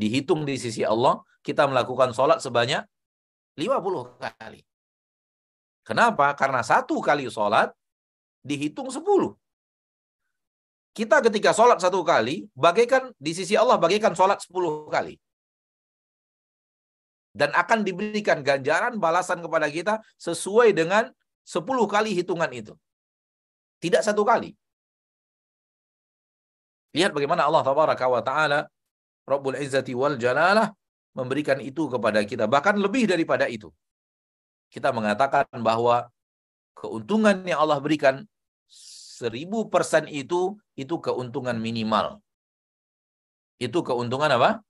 Dihitung di sisi Allah, kita melakukan sholat sebanyak lima puluh kali. Kenapa? Karena satu kali sholat dihitung sepuluh. Kita ketika sholat satu kali, bagaikan di sisi Allah bagaikan sholat sepuluh kali dan akan diberikan ganjaran balasan kepada kita sesuai dengan 10 kali hitungan itu. Tidak satu kali. Lihat bagaimana Allah tabaraka wa taala Rabbul Izzati wal Jalalah memberikan itu kepada kita bahkan lebih daripada itu. Kita mengatakan bahwa keuntungan yang Allah berikan seribu persen itu itu keuntungan minimal. Itu keuntungan apa?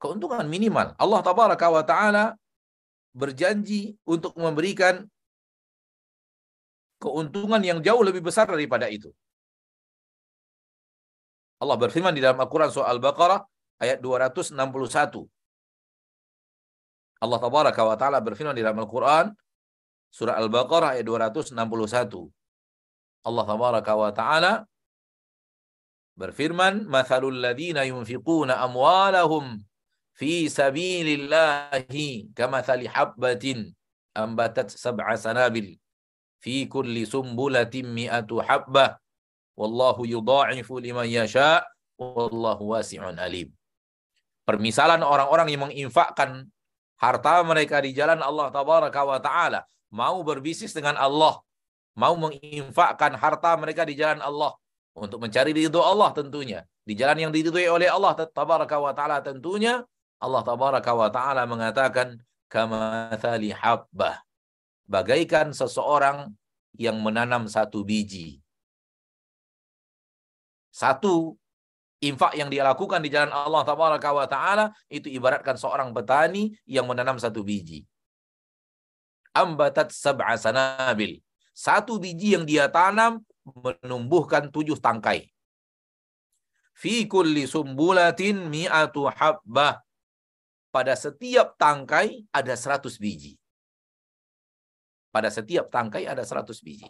Keuntungan minimal. Allah tabaraka wa taala berjanji untuk memberikan keuntungan yang jauh lebih besar daripada itu. Allah berfirman di dalam Al-Quran surah Al-Baqarah ayat 261. Allah tabaraka wa taala berfirman di dalam Al-Quran surah Al-Baqarah ayat 261. Allah tabaraka wa taala berfirman, "Mathalul ladzina yunfiquna amwalahum fi sabilillahi kamathali habbatin ambatat sab'a sanabil. Fi kulli sumbulatin mi'atu habbah. Wallahu yudha'ifu liman yasha. Wallahu wasi'un alim. Permisalan orang-orang yang menginfakkan harta mereka di jalan Allah tabaraka wa taala. Mau berbisnis dengan Allah. Mau menginfakkan harta mereka di jalan Allah. Untuk mencari ridho Allah tentunya. Di jalan yang diridhoi oleh Allah tabaraka wa taala tentunya Allah tabaraka wa taala mengatakan kamathali habbah bagaikan seseorang yang menanam satu biji. Satu infak yang dia lakukan di jalan Allah tabaraka wa taala itu ibaratkan seorang petani yang menanam satu biji. Ambatat sab'a sanabil. Satu biji yang dia tanam menumbuhkan tujuh tangkai. Fi kulli sumbulatin mi'atu habbah pada setiap tangkai ada 100 biji. Pada setiap tangkai ada 100 biji.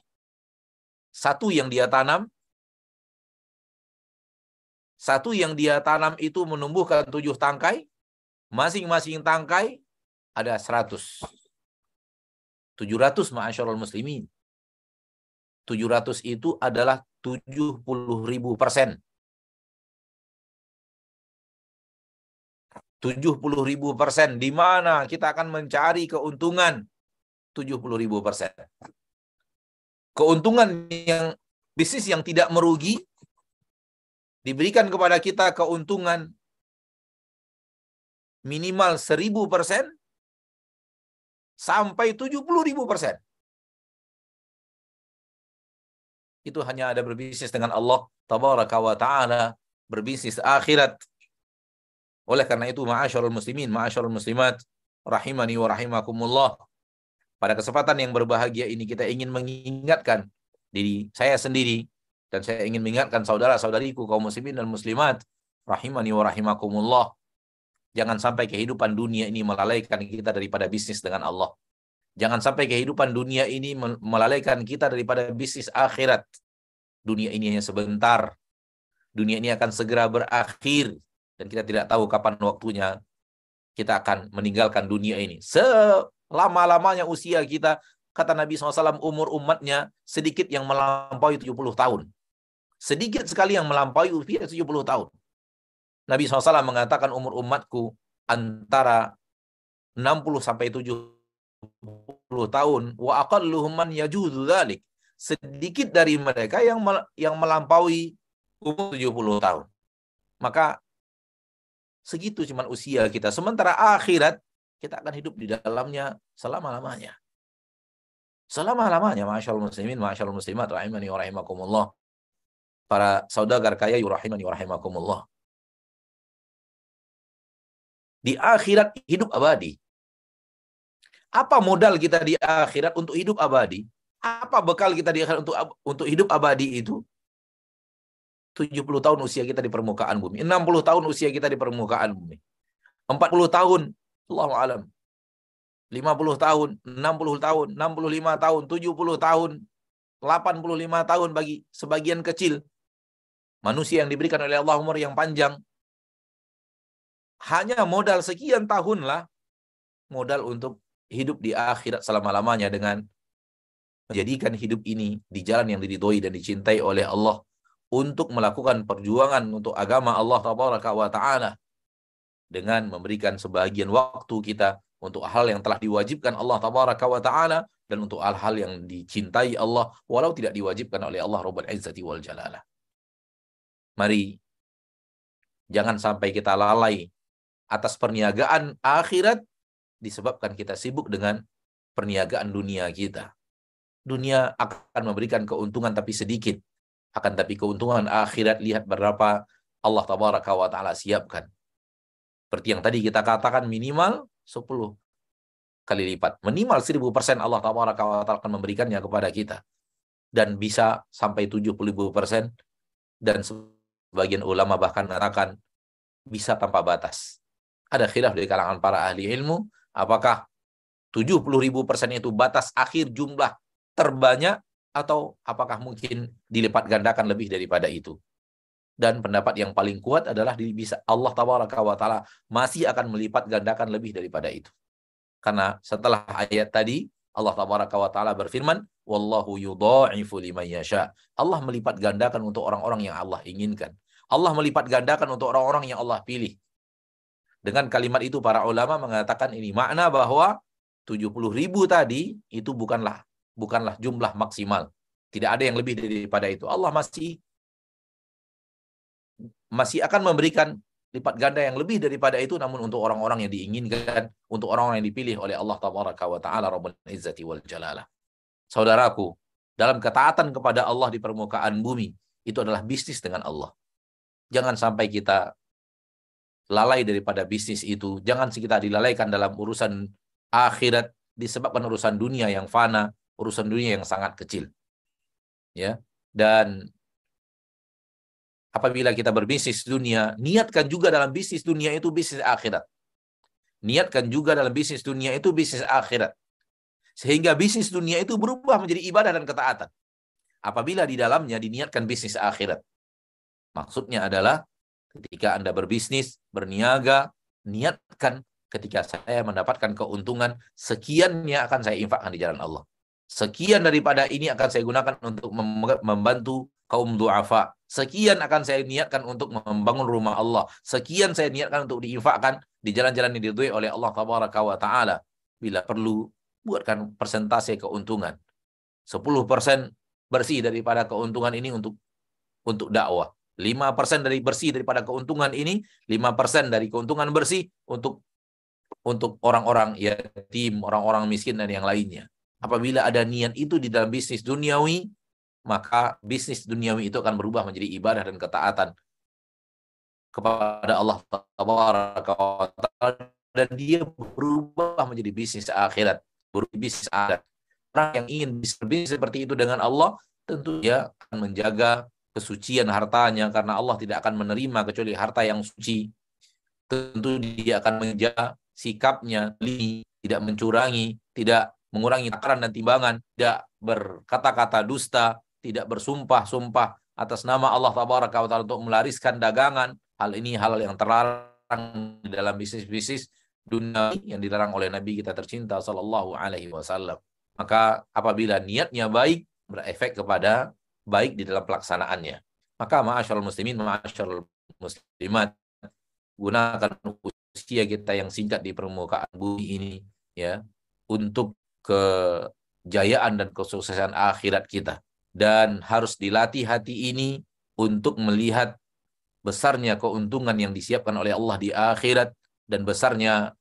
Satu yang dia tanam, satu yang dia tanam itu menumbuhkan tujuh tangkai, masing-masing tangkai ada 100. 700 ma'asyarul muslimin. 700 itu adalah 70 ribu persen 70 ribu persen. Di mana kita akan mencari keuntungan 70 ribu persen. Keuntungan yang bisnis yang tidak merugi diberikan kepada kita keuntungan minimal 1000 persen sampai 70 ribu persen. Itu hanya ada berbisnis dengan Allah tabaraka wa ta'ala, berbisnis akhirat, oleh karena itu, ma'asyarul muslimin, ma'asyarul muslimat, rahimani wa rahimakumullah. Pada kesempatan yang berbahagia ini kita ingin mengingatkan diri saya sendiri dan saya ingin mengingatkan saudara-saudariku kaum muslimin dan muslimat rahimani wa rahimakumullah. Jangan sampai kehidupan dunia ini melalaikan kita daripada bisnis dengan Allah. Jangan sampai kehidupan dunia ini melalaikan kita daripada bisnis akhirat. Dunia ini hanya sebentar. Dunia ini akan segera berakhir dan kita tidak tahu kapan waktunya kita akan meninggalkan dunia ini. Selama-lamanya usia kita, kata Nabi SAW, umur umatnya sedikit yang melampaui 70 tahun. Sedikit sekali yang melampaui usia 70 tahun. Nabi SAW mengatakan umur umatku antara 60 sampai 70 tahun wa aqalluhum man yajuzu dzalik. Sedikit dari mereka yang yang melampaui umur 70 tahun. Maka segitu cuman usia kita. Sementara akhirat kita akan hidup di dalamnya selama-lamanya. Selama-lamanya, masyaallah muslimin, masyaallah muslimat, rahimani wa. Para saudagar kaya, yurahimani wa rahimakumullah. Di akhirat hidup abadi. Apa modal kita di akhirat untuk hidup abadi? Apa bekal kita di akhirat untuk untuk hidup abadi itu? 70 tahun usia kita di permukaan bumi, 60 tahun usia kita di permukaan bumi. 40 tahun, Allahu alam. 50 tahun, 60 tahun, 65 tahun, 70 tahun, 85 tahun bagi sebagian kecil manusia yang diberikan oleh Allah umur yang panjang. Hanya modal sekian tahunlah modal untuk hidup di akhirat selama-lamanya dengan menjadikan hidup ini di jalan yang diridhoi dan dicintai oleh Allah untuk melakukan perjuangan untuk agama Allah wa taala dengan memberikan sebagian waktu kita untuk hal yang telah diwajibkan Allah wa taala dan untuk hal-hal yang dicintai Allah walau tidak diwajibkan oleh Allah Rabbul Izzati wal Jalalah. Mari jangan sampai kita lalai atas perniagaan akhirat disebabkan kita sibuk dengan perniagaan dunia kita. Dunia akan memberikan keuntungan tapi sedikit. Akan tapi keuntungan akhirat lihat berapa Allah tabaraka wa taala siapkan. Seperti yang tadi kita katakan minimal 10 kali lipat. Minimal 1000% Allah tabaraka wa taala akan memberikannya kepada kita. Dan bisa sampai 70 persen dan sebagian ulama bahkan mengatakan bisa tanpa batas. Ada khilaf dari kalangan para ahli ilmu Apakah 70 ribu persen itu batas akhir jumlah terbanyak atau apakah mungkin dilipat gandakan lebih daripada itu? Dan pendapat yang paling kuat adalah bisa Allah taala masih akan melipat gandakan lebih daripada itu. Karena setelah ayat tadi Allah taala berfirman, "Wallahu yudha'ifu liman yasha." Allah melipat gandakan untuk orang-orang yang Allah inginkan. Allah melipat gandakan untuk orang-orang yang Allah pilih. Dengan kalimat itu para ulama mengatakan ini makna bahwa 70 ribu tadi itu bukanlah bukanlah jumlah maksimal. Tidak ada yang lebih daripada itu. Allah masih masih akan memberikan lipat ganda yang lebih daripada itu namun untuk orang-orang yang diinginkan, untuk orang-orang yang dipilih oleh Allah tabaraka wa taala rabbul izzati wal jalalah. Saudaraku, dalam ketaatan kepada Allah di permukaan bumi itu adalah bisnis dengan Allah. Jangan sampai kita lalai daripada bisnis itu. Jangan kita dilalaikan dalam urusan akhirat disebabkan urusan dunia yang fana, urusan dunia yang sangat kecil. Ya. Dan apabila kita berbisnis dunia, niatkan juga dalam bisnis dunia itu bisnis akhirat. Niatkan juga dalam bisnis dunia itu bisnis akhirat. Sehingga bisnis dunia itu berubah menjadi ibadah dan ketaatan. Apabila di dalamnya diniatkan bisnis akhirat. Maksudnya adalah Ketika Anda berbisnis, berniaga, niatkan ketika saya mendapatkan keuntungan, sekiannya akan saya infakkan di jalan Allah. Sekian daripada ini akan saya gunakan untuk membantu kaum duafa. Sekian akan saya niatkan untuk membangun rumah Allah. Sekian saya niatkan untuk diinfakkan di jalan-jalan yang diridhoi oleh Allah tabaraka wa taala. Bila perlu buatkan persentase keuntungan. 10% bersih daripada keuntungan ini untuk untuk dakwah. 5% dari bersih daripada keuntungan ini, 5% dari keuntungan bersih untuk untuk orang-orang yatim, orang-orang miskin dan yang lainnya. Apabila ada niat itu di dalam bisnis duniawi, maka bisnis duniawi itu akan berubah menjadi ibadah dan ketaatan kepada Allah dan dia berubah menjadi bisnis akhirat, berubah bisnis akhirat. Orang yang ingin bisnis seperti itu dengan Allah, tentu dia akan menjaga kesucian hartanya karena Allah tidak akan menerima kecuali harta yang suci. Tentu dia akan menjaga sikapnya, tidak mencurangi, tidak mengurangi takaran dan timbangan, tidak berkata-kata dusta, tidak bersumpah-sumpah atas nama Allah tabaraka wa taala untuk melariskan dagangan. Hal ini hal yang terlarang dalam bisnis-bisnis dunia yang dilarang oleh Nabi kita tercinta sallallahu alaihi wasallam. Maka apabila niatnya baik berefek kepada baik di dalam pelaksanaannya. Maka ma'asyarul muslimin, ma'asyarul muslimat gunakan usia kita yang singkat di permukaan bumi ini ya untuk kejayaan dan kesuksesan akhirat kita dan harus dilatih hati ini untuk melihat besarnya keuntungan yang disiapkan oleh Allah di akhirat dan besarnya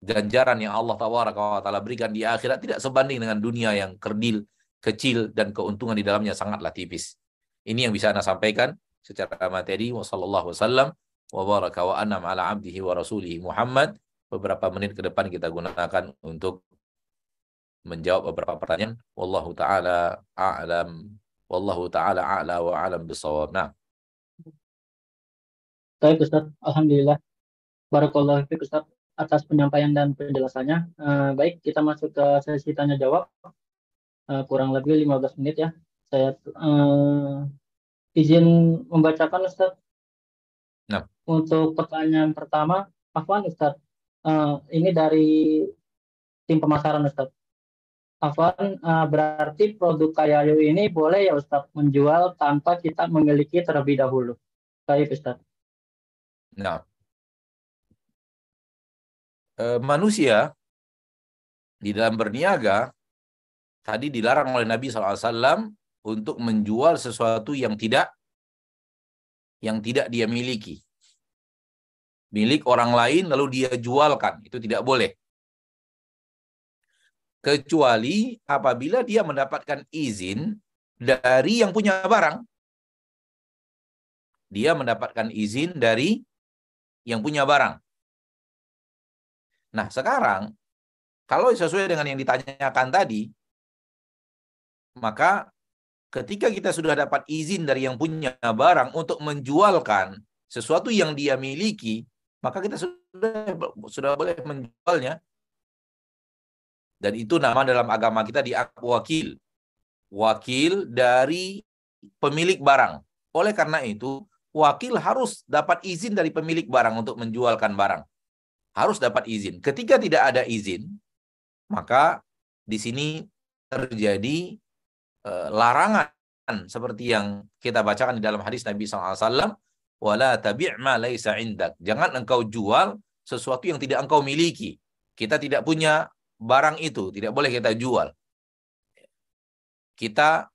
ganjaran yang Allah taala berikan di akhirat tidak sebanding dengan dunia yang kerdil, kecil dan keuntungan di dalamnya sangatlah tipis. Ini yang bisa Anda sampaikan secara materi. Wassalamualaikum wa baraka wa anam Muhammad. Beberapa menit ke depan kita gunakan untuk menjawab beberapa pertanyaan. Wallahu taala a'lam. Wallahu taala a'la wa a'lam bisawab. Nah. Baik Ustaz, alhamdulillah. Barakallahu fiik Ustaz atas penyampaian dan penjelasannya. Uh, baik, kita masuk ke sesi tanya jawab. Uh, kurang lebih 15 menit ya. Saya uh, izin membacakan Ustaz Nah. Untuk pertanyaan pertama, Afwan Ustaz, uh, ini dari tim pemasaran Ustaz. Afwan, uh, berarti produk kayu ini boleh ya Ustaz menjual tanpa kita memiliki terlebih dahulu. Baik Ustaz. Nah, e, manusia di dalam berniaga tadi dilarang oleh Nabi SAW untuk menjual sesuatu yang tidak yang tidak dia miliki. Milik orang lain lalu dia jualkan, itu tidak boleh. Kecuali apabila dia mendapatkan izin dari yang punya barang. Dia mendapatkan izin dari yang punya barang. Nah, sekarang kalau sesuai dengan yang ditanyakan tadi, maka ketika kita sudah dapat izin dari yang punya barang untuk menjualkan sesuatu yang dia miliki, maka kita sudah sudah boleh menjualnya. Dan itu nama dalam agama kita di wakil. Wakil dari pemilik barang. Oleh karena itu, wakil harus dapat izin dari pemilik barang untuk menjualkan barang. Harus dapat izin. Ketika tidak ada izin, maka di sini terjadi Eh, larangan seperti yang kita bacakan di dalam hadis Nabi SAW, wala tabi' ma indak. Jangan engkau jual sesuatu yang tidak engkau miliki. Kita tidak punya barang itu, tidak boleh kita jual. Kita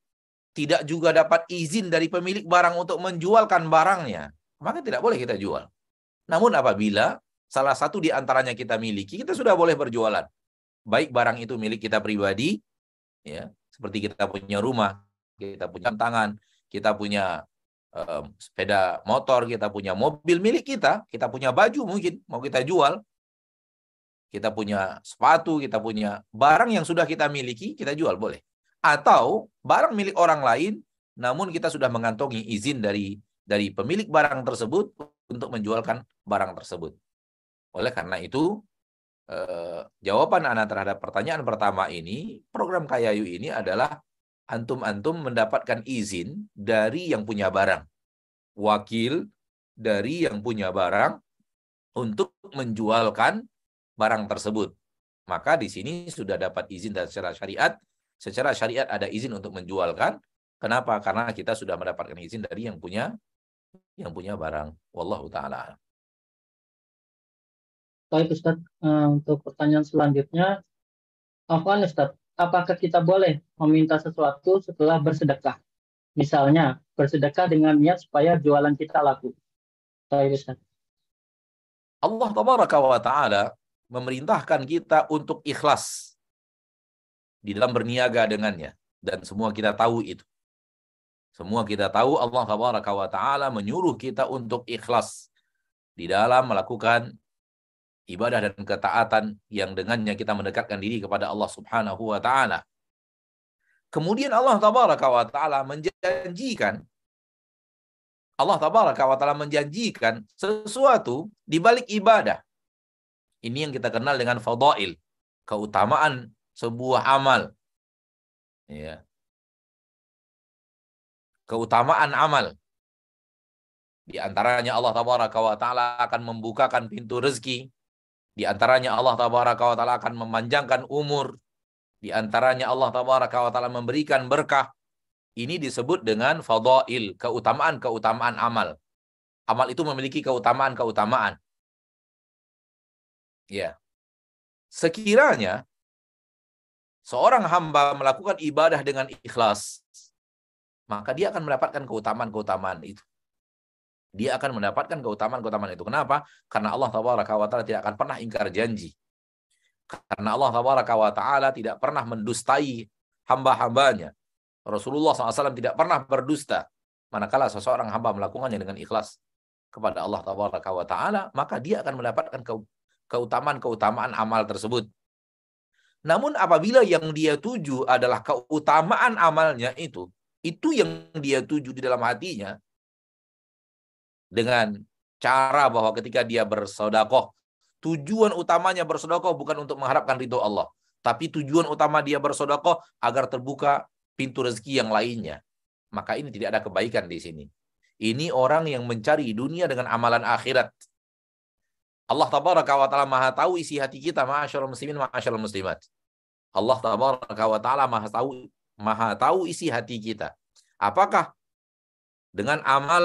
tidak juga dapat izin dari pemilik barang untuk menjualkan barangnya, maka tidak boleh kita jual. Namun apabila salah satu di antaranya kita miliki, kita sudah boleh berjualan. Baik barang itu milik kita pribadi, ya, seperti kita punya rumah, kita punya tangan, kita punya uh, sepeda motor, kita punya mobil milik kita, kita punya baju mungkin mau kita jual, kita punya sepatu, kita punya barang yang sudah kita miliki, kita jual boleh. Atau barang milik orang lain, namun kita sudah mengantongi izin dari dari pemilik barang tersebut untuk menjualkan barang tersebut. Oleh karena itu, eh, jawaban Anda terhadap pertanyaan pertama ini, program Kayayu ini adalah antum-antum mendapatkan izin dari yang punya barang. Wakil dari yang punya barang untuk menjualkan barang tersebut. Maka di sini sudah dapat izin dari secara syariat. Secara syariat ada izin untuk menjualkan. Kenapa? Karena kita sudah mendapatkan izin dari yang punya yang punya barang. Wallahu taala. Baik Ustaz, uh, untuk pertanyaan selanjutnya, apa Ustaz, apakah kita boleh meminta sesuatu setelah bersedekah? Misalnya, bersedekah dengan niat supaya jualan kita laku. Baik Ustaz. Allah tabaraka wa ta'ala memerintahkan kita untuk ikhlas di dalam berniaga dengannya. Dan semua kita tahu itu. Semua kita tahu Allah tabaraka wa ta'ala menyuruh kita untuk ikhlas di dalam melakukan ibadah dan ketaatan yang dengannya kita mendekatkan diri kepada Allah Subhanahu wa taala. Kemudian Allah tabaraka wa taala menjanjikan Allah tabaraka wa taala menjanjikan sesuatu di balik ibadah. Ini yang kita kenal dengan fadail, keutamaan sebuah amal. Ya. Keutamaan amal. Di antaranya Allah tabaraka wa taala akan membukakan pintu rezeki Di antaranya Allah tabaraka wa taala akan memanjangkan umur. Di antaranya Allah tabaraka wa taala memberikan berkah. Ini disebut dengan fadail, keutamaan-keutamaan amal. Amal itu memiliki keutamaan-keutamaan. Ya. Sekiranya seorang hamba melakukan ibadah dengan ikhlas, maka dia akan mendapatkan keutamaan-keutamaan itu. Dia akan mendapatkan keutamaan-keutamaan itu. Kenapa? Karena Allah Taala tidak akan pernah ingkar janji. Karena Allah Taala tidak pernah mendustai hamba-hambanya. Rasulullah SAW tidak pernah berdusta. Manakala seseorang hamba melakukannya dengan ikhlas kepada Allah Taala, maka dia akan mendapatkan keutamaan-keutamaan amal tersebut. Namun apabila yang dia tuju adalah keutamaan amalnya itu, itu yang dia tuju di dalam hatinya, dengan cara bahwa ketika dia bersodakoh, tujuan utamanya bersodakoh bukan untuk mengharapkan ridho Allah. Tapi tujuan utama dia bersodakoh agar terbuka pintu rezeki yang lainnya. Maka ini tidak ada kebaikan di sini. Ini orang yang mencari dunia dengan amalan akhirat. Allah tabaraka wa ta'ala maha tahu isi hati kita, ma'asyarul muslimin, ma'asyarul muslimat. Allah tabaraka wa ta'ala maha tahu, maha tahu isi hati kita. Apakah dengan amal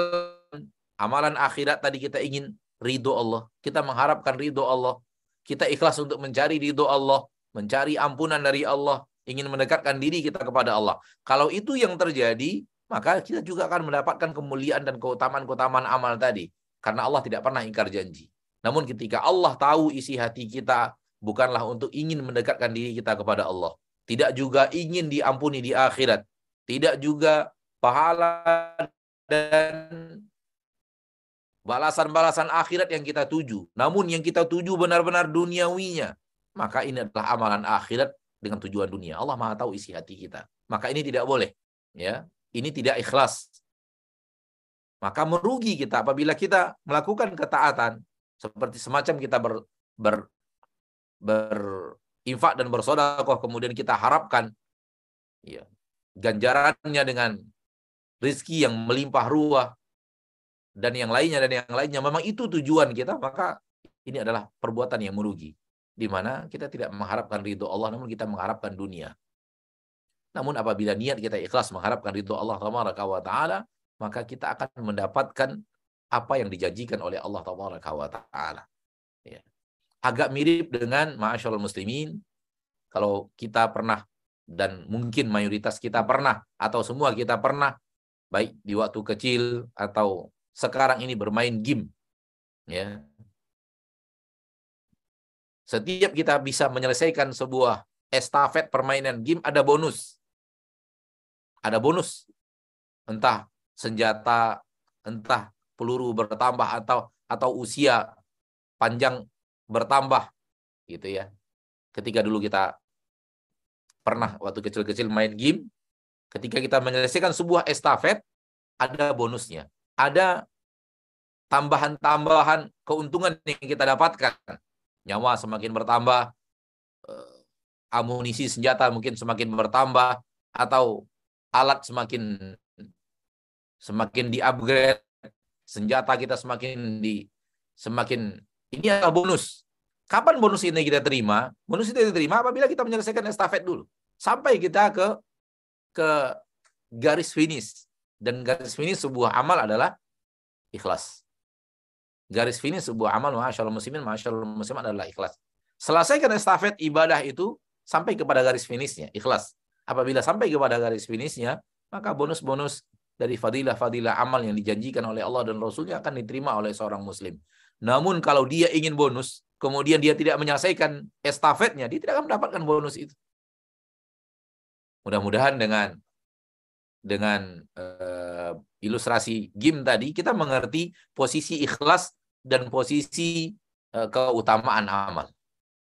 amalan akhirat tadi kita ingin ridho Allah, kita mengharapkan ridho Allah, kita ikhlas untuk mencari ridho Allah, mencari ampunan dari Allah, ingin mendekatkan diri kita kepada Allah. Kalau itu yang terjadi, maka kita juga akan mendapatkan kemuliaan dan keutamaan-keutamaan amal tadi. Karena Allah tidak pernah ingkar janji. Namun ketika Allah tahu isi hati kita bukanlah untuk ingin mendekatkan diri kita kepada Allah. Tidak juga ingin diampuni di akhirat. Tidak juga pahala dan balasan-balasan akhirat yang kita tuju. Namun yang kita tuju benar-benar duniawinya. Maka ini adalah amalan akhirat dengan tujuan dunia. Allah Maha tahu isi hati kita. Maka ini tidak boleh. Ya, Ini tidak ikhlas. Maka merugi kita apabila kita melakukan ketaatan seperti semacam kita ber, ber berinfak dan bersodakoh kemudian kita harapkan ya ganjarannya dengan rizki yang melimpah ruah dan yang lainnya dan yang lainnya. Memang itu tujuan kita maka ini adalah perbuatan yang merugi di mana kita tidak mengharapkan ridho Allah namun kita mengharapkan dunia. Namun apabila niat kita ikhlas mengharapkan ridho Allah taala maka kita akan mendapatkan apa yang dijanjikan oleh Allah Taala. Ya. Agak mirip dengan ma'asyarul muslimin kalau kita pernah dan mungkin mayoritas kita pernah atau semua kita pernah baik di waktu kecil atau sekarang ini bermain game ya setiap kita bisa menyelesaikan sebuah estafet permainan game ada bonus ada bonus entah senjata entah peluru bertambah atau atau usia panjang bertambah gitu ya. Ketika dulu kita pernah waktu kecil-kecil main game, ketika kita menyelesaikan sebuah estafet ada bonusnya. Ada tambahan-tambahan keuntungan yang kita dapatkan. Nyawa semakin bertambah, eh, amunisi senjata mungkin semakin bertambah atau alat semakin semakin di-upgrade senjata kita semakin di semakin ini adalah bonus. Kapan bonus ini kita terima? Bonus itu diterima apabila kita menyelesaikan estafet dulu. Sampai kita ke ke garis finish. Dan garis finish sebuah amal adalah ikhlas. Garis finish sebuah amal masyaallah muslimin masyaallah muslim adalah ikhlas. Selesaikan estafet ibadah itu sampai kepada garis finishnya, ikhlas. Apabila sampai kepada garis finishnya, maka bonus-bonus dari fadilah-fadilah amal yang dijanjikan oleh Allah dan Rasulnya akan diterima oleh seorang muslim. Namun kalau dia ingin bonus, kemudian dia tidak menyelesaikan estafetnya, dia tidak akan mendapatkan bonus itu. Mudah-mudahan dengan dengan uh, ilustrasi game tadi kita mengerti posisi ikhlas dan posisi uh, keutamaan amal.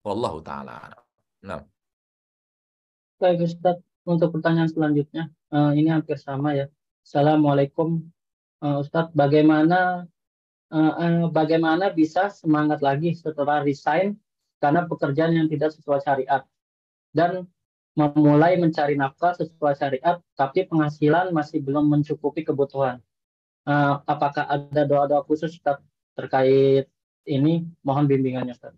Wallahu taala. Nah. Baik Ustaz, untuk pertanyaan selanjutnya, uh, ini hampir sama ya. Assalamualaikum uh, Ustadz, bagaimana uh, uh, bagaimana bisa semangat lagi setelah resign karena pekerjaan yang tidak sesuai syariat dan memulai mencari nafkah sesuai syariat tapi penghasilan masih belum mencukupi kebutuhan. Uh, apakah ada doa-doa khusus Ustaz terkait ini? Mohon bimbingannya Ustaz.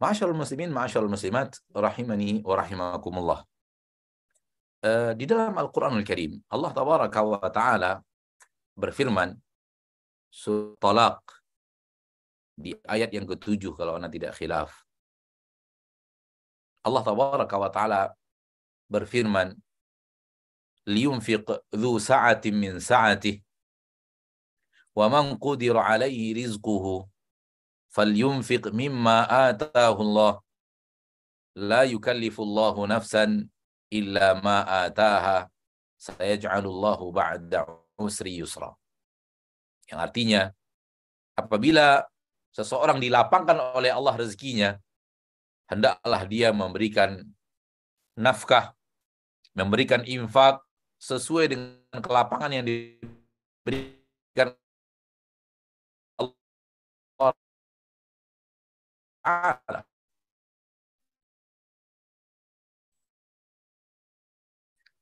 Ma'asyarul muslimin, ma'asyarul muslimat, rahimani wa rahimakumullah. Uh, di dalam Al-Quranul Karim, Allah Tabaraka wa Ta'ala berfirman, surah Talaq, di ayat yang ketujuh kalau anda tidak khilaf. Allah Tabaraka wa Ta'ala berfirman, liyunfiq dhu sa'atin min sa'atih, wa man qudira alaihi rizquhu, falyunfiq mimma atahu Allah, la yukallifullahu nafsan illa ma ataha, sayaj'alullahu ba'da usri yusra. Yang artinya, apabila seseorang dilapangkan oleh Allah rezekinya, hendaklah dia memberikan nafkah, memberikan infak sesuai dengan kelapangan yang diberikan Allah.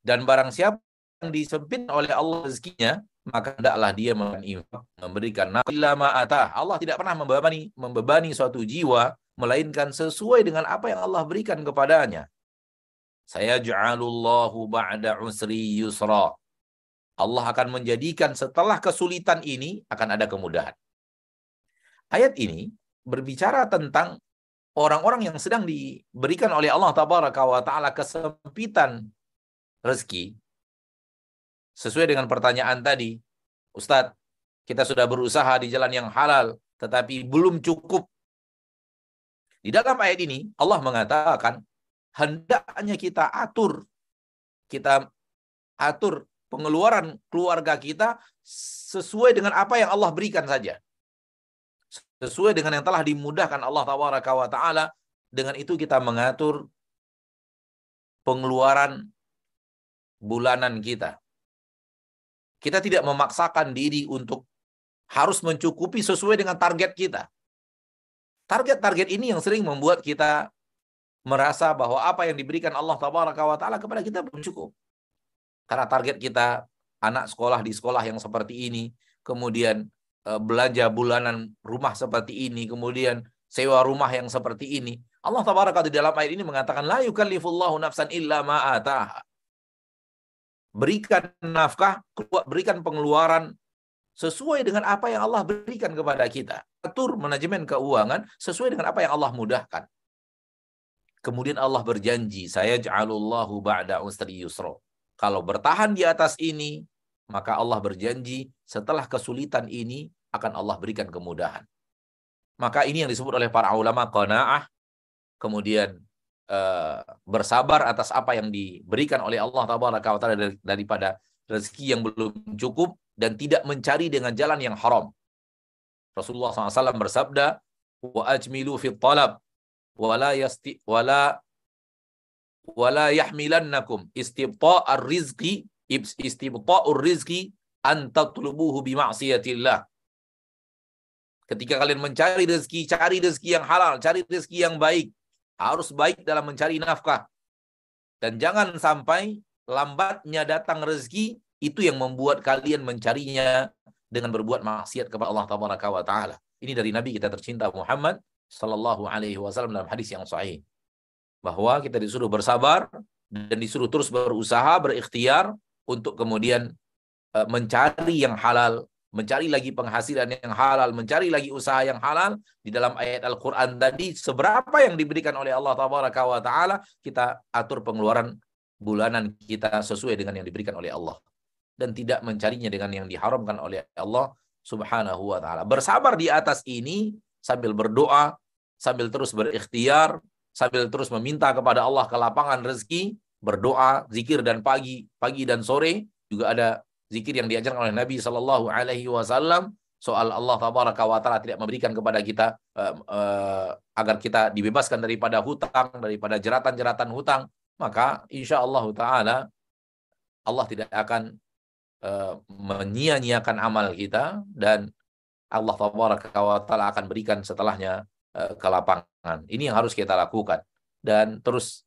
Dan barang siapa yang disempit oleh Allah rezekinya, maka hendaklah dia memberikan nafkah Allah tidak pernah membebani membebani suatu jiwa melainkan sesuai dengan apa yang Allah berikan kepadanya. Saya ja'alullahu ba'da usri yusra. Allah akan menjadikan setelah kesulitan ini akan ada kemudahan. Ayat ini berbicara tentang orang-orang yang sedang diberikan oleh Allah tabaraka wa taala kesempitan rezeki sesuai dengan pertanyaan tadi, Ustadz, kita sudah berusaha di jalan yang halal, tetapi belum cukup. Di dalam ayat ini, Allah mengatakan, hendaknya kita atur, kita atur pengeluaran keluarga kita sesuai dengan apa yang Allah berikan saja. Sesuai dengan yang telah dimudahkan Allah Taala, dengan itu kita mengatur pengeluaran bulanan kita. Kita tidak memaksakan diri untuk harus mencukupi sesuai dengan target kita. Target-target ini yang sering membuat kita merasa bahwa apa yang diberikan Allah Taala kepada kita belum cukup. Karena target kita anak sekolah di sekolah yang seperti ini, kemudian eh, belanja bulanan rumah seperti ini, kemudian sewa rumah yang seperti ini. Allah Taala di dalam ayat ini mengatakan la yukallifullahu nafsan illa ma ataha berikan nafkah, berikan pengeluaran sesuai dengan apa yang Allah berikan kepada kita. Atur manajemen keuangan sesuai dengan apa yang Allah mudahkan. Kemudian Allah berjanji, saya ja'alullahu ba'da usri yusro. Kalau bertahan di atas ini, maka Allah berjanji setelah kesulitan ini akan Allah berikan kemudahan. Maka ini yang disebut oleh para ulama qanaah, kemudian Eh, bersabar atas apa yang diberikan oleh Allah taala daripada rezeki yang belum cukup dan tidak mencari dengan jalan yang haram. Rasulullah SAW bersabda, wa ajmilu fi talab wa la yasti wa la wa la yahmilannakum istibta'ar rizqi istibta'ur rizqi an tatlubuhu. Ketika kalian mencari rezeki, cari rezeki yang halal, cari rezeki yang baik harus baik dalam mencari nafkah. Dan jangan sampai lambatnya datang rezeki itu yang membuat kalian mencarinya dengan berbuat maksiat kepada Allah taala. Ini dari Nabi kita tercinta Muhammad sallallahu alaihi wasallam dalam hadis yang sahih. Bahwa kita disuruh bersabar dan disuruh terus berusaha, berikhtiar untuk kemudian eh, mencari yang halal, mencari lagi penghasilan yang halal, mencari lagi usaha yang halal di dalam ayat Al-Qur'an tadi seberapa yang diberikan oleh Allah tabaraka wa taala kita atur pengeluaran bulanan kita sesuai dengan yang diberikan oleh Allah dan tidak mencarinya dengan yang diharamkan oleh Allah Subhanahu wa taala. Bersabar di atas ini sambil berdoa, sambil terus berikhtiar, sambil terus meminta kepada Allah kelapangan rezeki, berdoa, zikir dan pagi, pagi dan sore juga ada zikir yang diajarkan oleh Nabi Shallallahu Alaihi Wasallam soal Allah tabaraka wa taala tidak memberikan kepada kita uh, uh, agar kita dibebaskan daripada hutang daripada jeratan-jeratan hutang maka insya Allah taala Allah tidak akan uh, menyia-nyiakan amal kita dan Allah tabaraka wa taala akan berikan setelahnya uh, kelapangan. Ini yang harus kita lakukan. Dan terus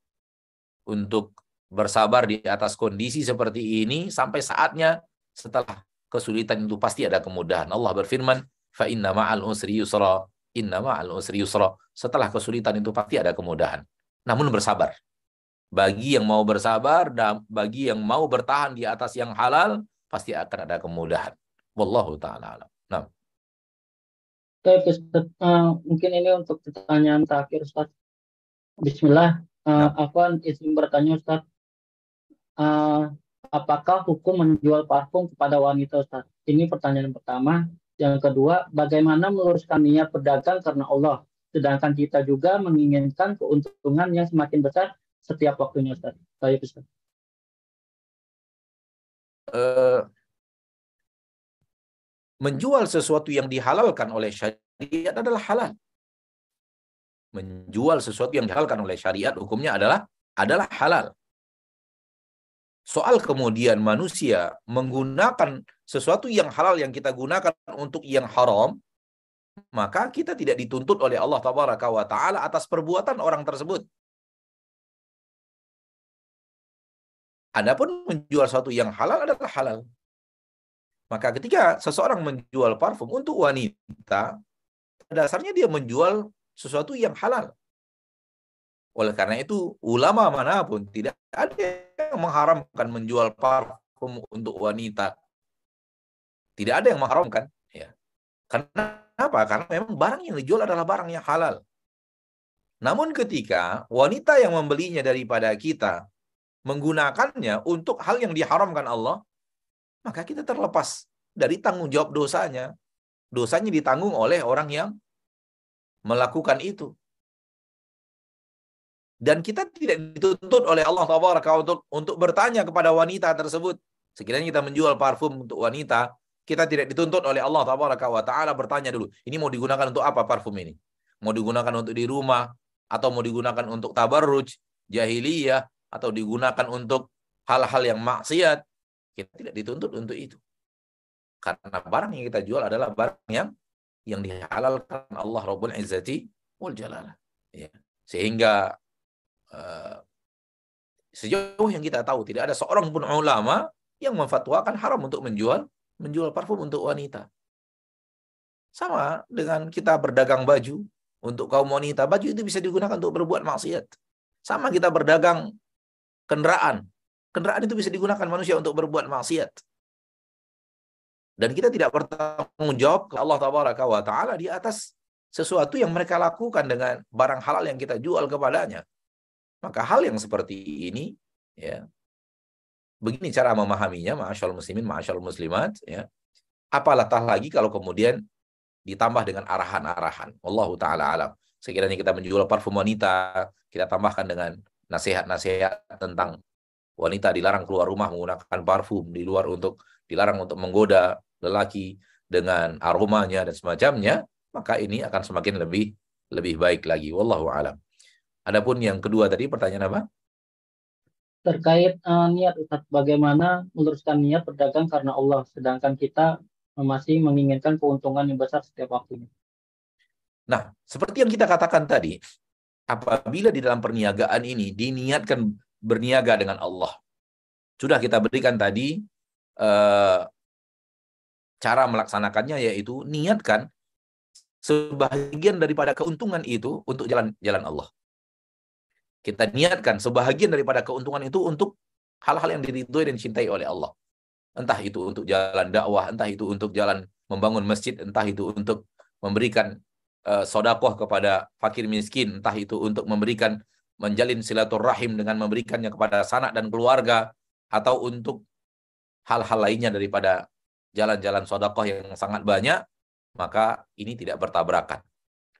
untuk bersabar di atas kondisi seperti ini sampai saatnya setelah kesulitan itu pasti ada kemudahan. Allah berfirman, fa inna ma'al usri yusra. Innama al usri yusra. Setelah kesulitan itu pasti ada kemudahan. Namun bersabar. Bagi yang mau bersabar dan bagi yang mau bertahan di atas yang halal, pasti akan ada kemudahan. Wallahu ta'ala alam. Nah. Ustaz, uh, mungkin ini untuk pertanyaan terakhir Ustaz. Bismillah. Uh, apa izin bertanya Ustaz? Uh, apakah hukum menjual parfum kepada wanita Ustaz? Ini pertanyaan pertama. Yang kedua, bagaimana meluruskan niat berdagang karena Allah, sedangkan kita juga menginginkan keuntungan yang semakin besar setiap waktunya, Ustaz. Baik, Ustaz. Uh, menjual sesuatu yang dihalalkan oleh syariat adalah halal. Menjual sesuatu yang dihalalkan oleh syariat hukumnya adalah adalah halal. Soal kemudian manusia menggunakan sesuatu yang halal yang kita gunakan untuk yang haram, maka kita tidak dituntut oleh Allah taala atas perbuatan orang tersebut. Adapun menjual sesuatu yang halal adalah halal. Maka ketika seseorang menjual parfum untuk wanita, dasarnya dia menjual sesuatu yang halal. Oleh karena itu, ulama mana pun tidak ada yang mengharamkan menjual parfum untuk wanita. Tidak ada yang mengharamkan. Ya. Karena? Karena memang barang yang dijual adalah barang yang halal. Namun ketika wanita yang membelinya daripada kita menggunakannya untuk hal yang diharamkan Allah, maka kita terlepas dari tanggung jawab dosanya. Dosanya ditanggung oleh orang yang melakukan itu dan kita tidak dituntut oleh Allah untuk untuk bertanya kepada wanita tersebut. Sekiranya kita menjual parfum untuk wanita, kita tidak dituntut oleh Allah taala bertanya dulu, ini mau digunakan untuk apa parfum ini? Mau digunakan untuk di rumah atau mau digunakan untuk tabarruj, jahiliyah atau digunakan untuk hal-hal yang maksiat? Kita tidak dituntut untuk itu. Karena barang yang kita jual adalah barang yang yang dihalalkan Allah Rabbul Izzati wal Jalalah. Ya. Sehingga Eh, sejauh yang kita tahu tidak ada seorang pun ulama yang memfatwakan haram untuk menjual menjual parfum untuk wanita. Sama dengan kita berdagang baju untuk kaum wanita, baju itu bisa digunakan untuk berbuat maksiat. Sama kita berdagang kendaraan. Kendaraan itu bisa digunakan manusia untuk berbuat maksiat. Dan kita tidak bertanggung jawab ke Allah Taala di atas sesuatu yang mereka lakukan dengan barang halal yang kita jual kepadanya. Maka hal yang seperti ini ya begini cara memahaminya ma'asyal muslimin ma'asyal muslimat ya. Apalagi lagi kalau kemudian ditambah dengan arahan-arahan? Wallahu taala alam. Sekiranya kita menjual parfum wanita kita tambahkan dengan nasihat-nasihat tentang wanita dilarang keluar rumah menggunakan parfum di luar untuk dilarang untuk menggoda lelaki dengan aromanya dan semacamnya maka ini akan semakin lebih lebih baik lagi. Wallahu alam Adapun yang kedua tadi pertanyaan apa? Terkait uh, niat Ustaz, bagaimana meluruskan niat berdagang karena Allah sedangkan kita masih menginginkan keuntungan yang besar setiap waktunya. Nah, seperti yang kita katakan tadi, apabila di dalam perniagaan ini diniatkan berniaga dengan Allah. Sudah kita berikan tadi uh, cara melaksanakannya yaitu niatkan sebagian daripada keuntungan itu untuk jalan jalan Allah kita niatkan sebahagian daripada keuntungan itu untuk hal-hal yang diridhoi dan dicintai oleh Allah. Entah itu untuk jalan dakwah, entah itu untuk jalan membangun masjid, entah itu untuk memberikan uh, sodakoh kepada fakir miskin, entah itu untuk memberikan menjalin silaturahim dengan memberikannya kepada sanak dan keluarga, atau untuk hal-hal lainnya daripada jalan-jalan sodakoh yang sangat banyak, maka ini tidak bertabrakan.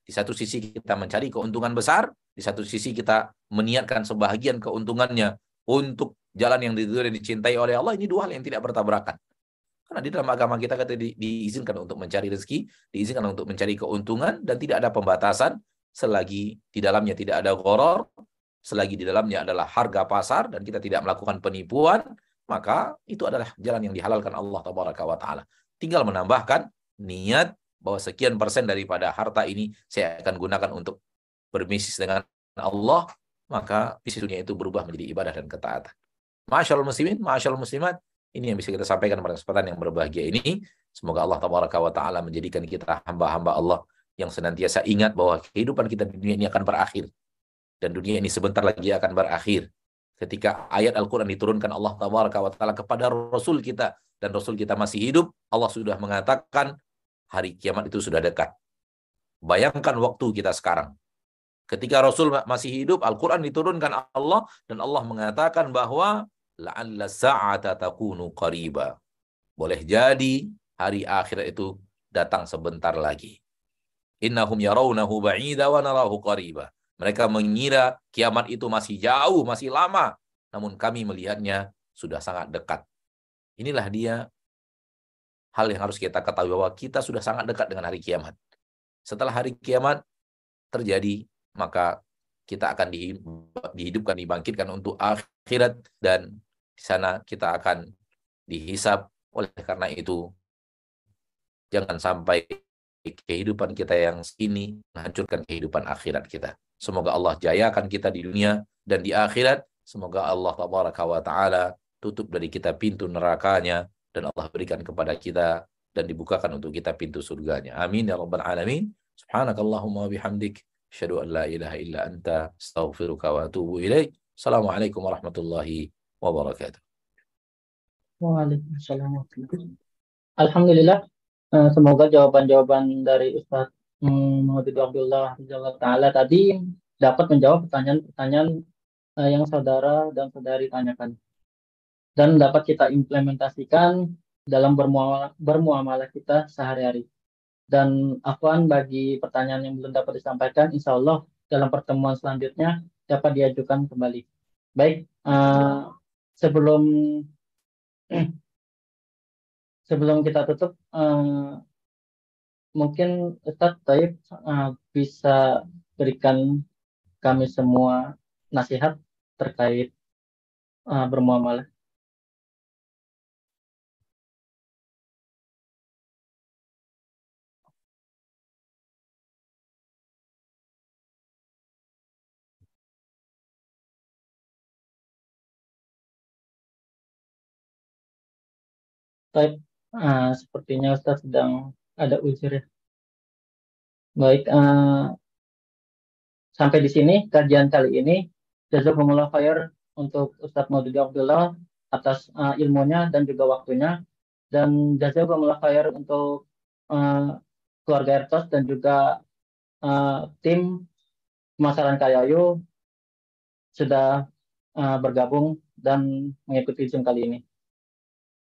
Di satu sisi kita mencari keuntungan besar, di satu sisi kita meniatkan sebahagian keuntungannya untuk jalan yang diridhoi dan dicintai oleh Allah. Ini dua hal yang tidak bertabrakan. Karena di dalam agama kita kata di, diizinkan untuk mencari rezeki, diizinkan untuk mencari keuntungan dan tidak ada pembatasan selagi di dalamnya tidak ada goror, selagi di dalamnya adalah harga pasar dan kita tidak melakukan penipuan, maka itu adalah jalan yang dihalalkan Allah taala. Tinggal menambahkan niat bahwa sekian persen daripada harta ini saya akan gunakan untuk berbisnis dengan Allah, maka bisnis dunia itu berubah menjadi ibadah dan ketaatan. Masyaallah muslimin, masyaallah muslimat, ini yang bisa kita sampaikan pada kesempatan yang berbahagia ini. Semoga Allah tabaraka wa taala menjadikan kita hamba-hamba Allah yang senantiasa ingat bahwa kehidupan kita di dunia ini akan berakhir dan dunia ini sebentar lagi akan berakhir. Ketika ayat Al-Quran diturunkan Allah Taala kepada Rasul kita dan Rasul kita masih hidup, Allah sudah mengatakan hari kiamat itu sudah dekat. Bayangkan waktu kita sekarang. Ketika Rasul masih hidup, Al-Quran diturunkan Allah dan Allah mengatakan bahwa la'alla sa'ata takunu qariba. Boleh jadi hari akhir itu datang sebentar lagi. Innahum yarawnahu ba'ida wa narahu qariba. Mereka mengira kiamat itu masih jauh, masih lama. Namun kami melihatnya sudah sangat dekat. Inilah dia hal yang harus kita ketahui bahwa kita sudah sangat dekat dengan hari kiamat. Setelah hari kiamat terjadi, maka kita akan dihidupkan, dibangkitkan untuk akhirat dan di sana kita akan dihisap. Oleh karena itu, jangan sampai kehidupan kita yang ini menghancurkan kehidupan akhirat kita. Semoga Allah jayakan kita di dunia dan di akhirat. Semoga Allah ta'ala tutup dari kita pintu nerakanya dan Allah berikan kepada kita dan dibukakan untuk kita pintu surganya. Amin ya rabbal alamin. Subhanakallahumma bihamdik. Asyhadu an la ilaha illa anta astaghfiruka wa atubu ilaik. Assalamualaikum warahmatullahi wabarakatuh. Waalaikumsalam Alhamdulillah, eh, semoga jawaban-jawaban dari Ustadz Muhammad Abdullah Ta'ala tadi dapat menjawab pertanyaan-pertanyaan uh, yang saudara dan saudari tanyakan. Dan dapat kita implementasikan dalam bermuamalah, kita sehari-hari. Dan afwan bagi pertanyaan yang belum dapat disampaikan, insya Allah dalam pertemuan selanjutnya dapat diajukan kembali. Baik, uh, sebelum [clears throat] sebelum kita tutup, uh, mungkin Ustadz Taib uh, bisa berikan kami semua nasihat terkait uh, bermuamalah. Taib, uh, sepertinya Ustaz sedang ada uzur ya. Baik, uh, sampai di sini kajian kali ini. Jazakumullah khair untuk Ustadz Maududi Abdullah atas uh, ilmunya dan juga waktunya. Dan jazakumullah khair untuk uh, keluarga Ertos dan juga uh, tim pemasaran Kayayu sudah uh, bergabung dan mengikuti Zoom kali ini.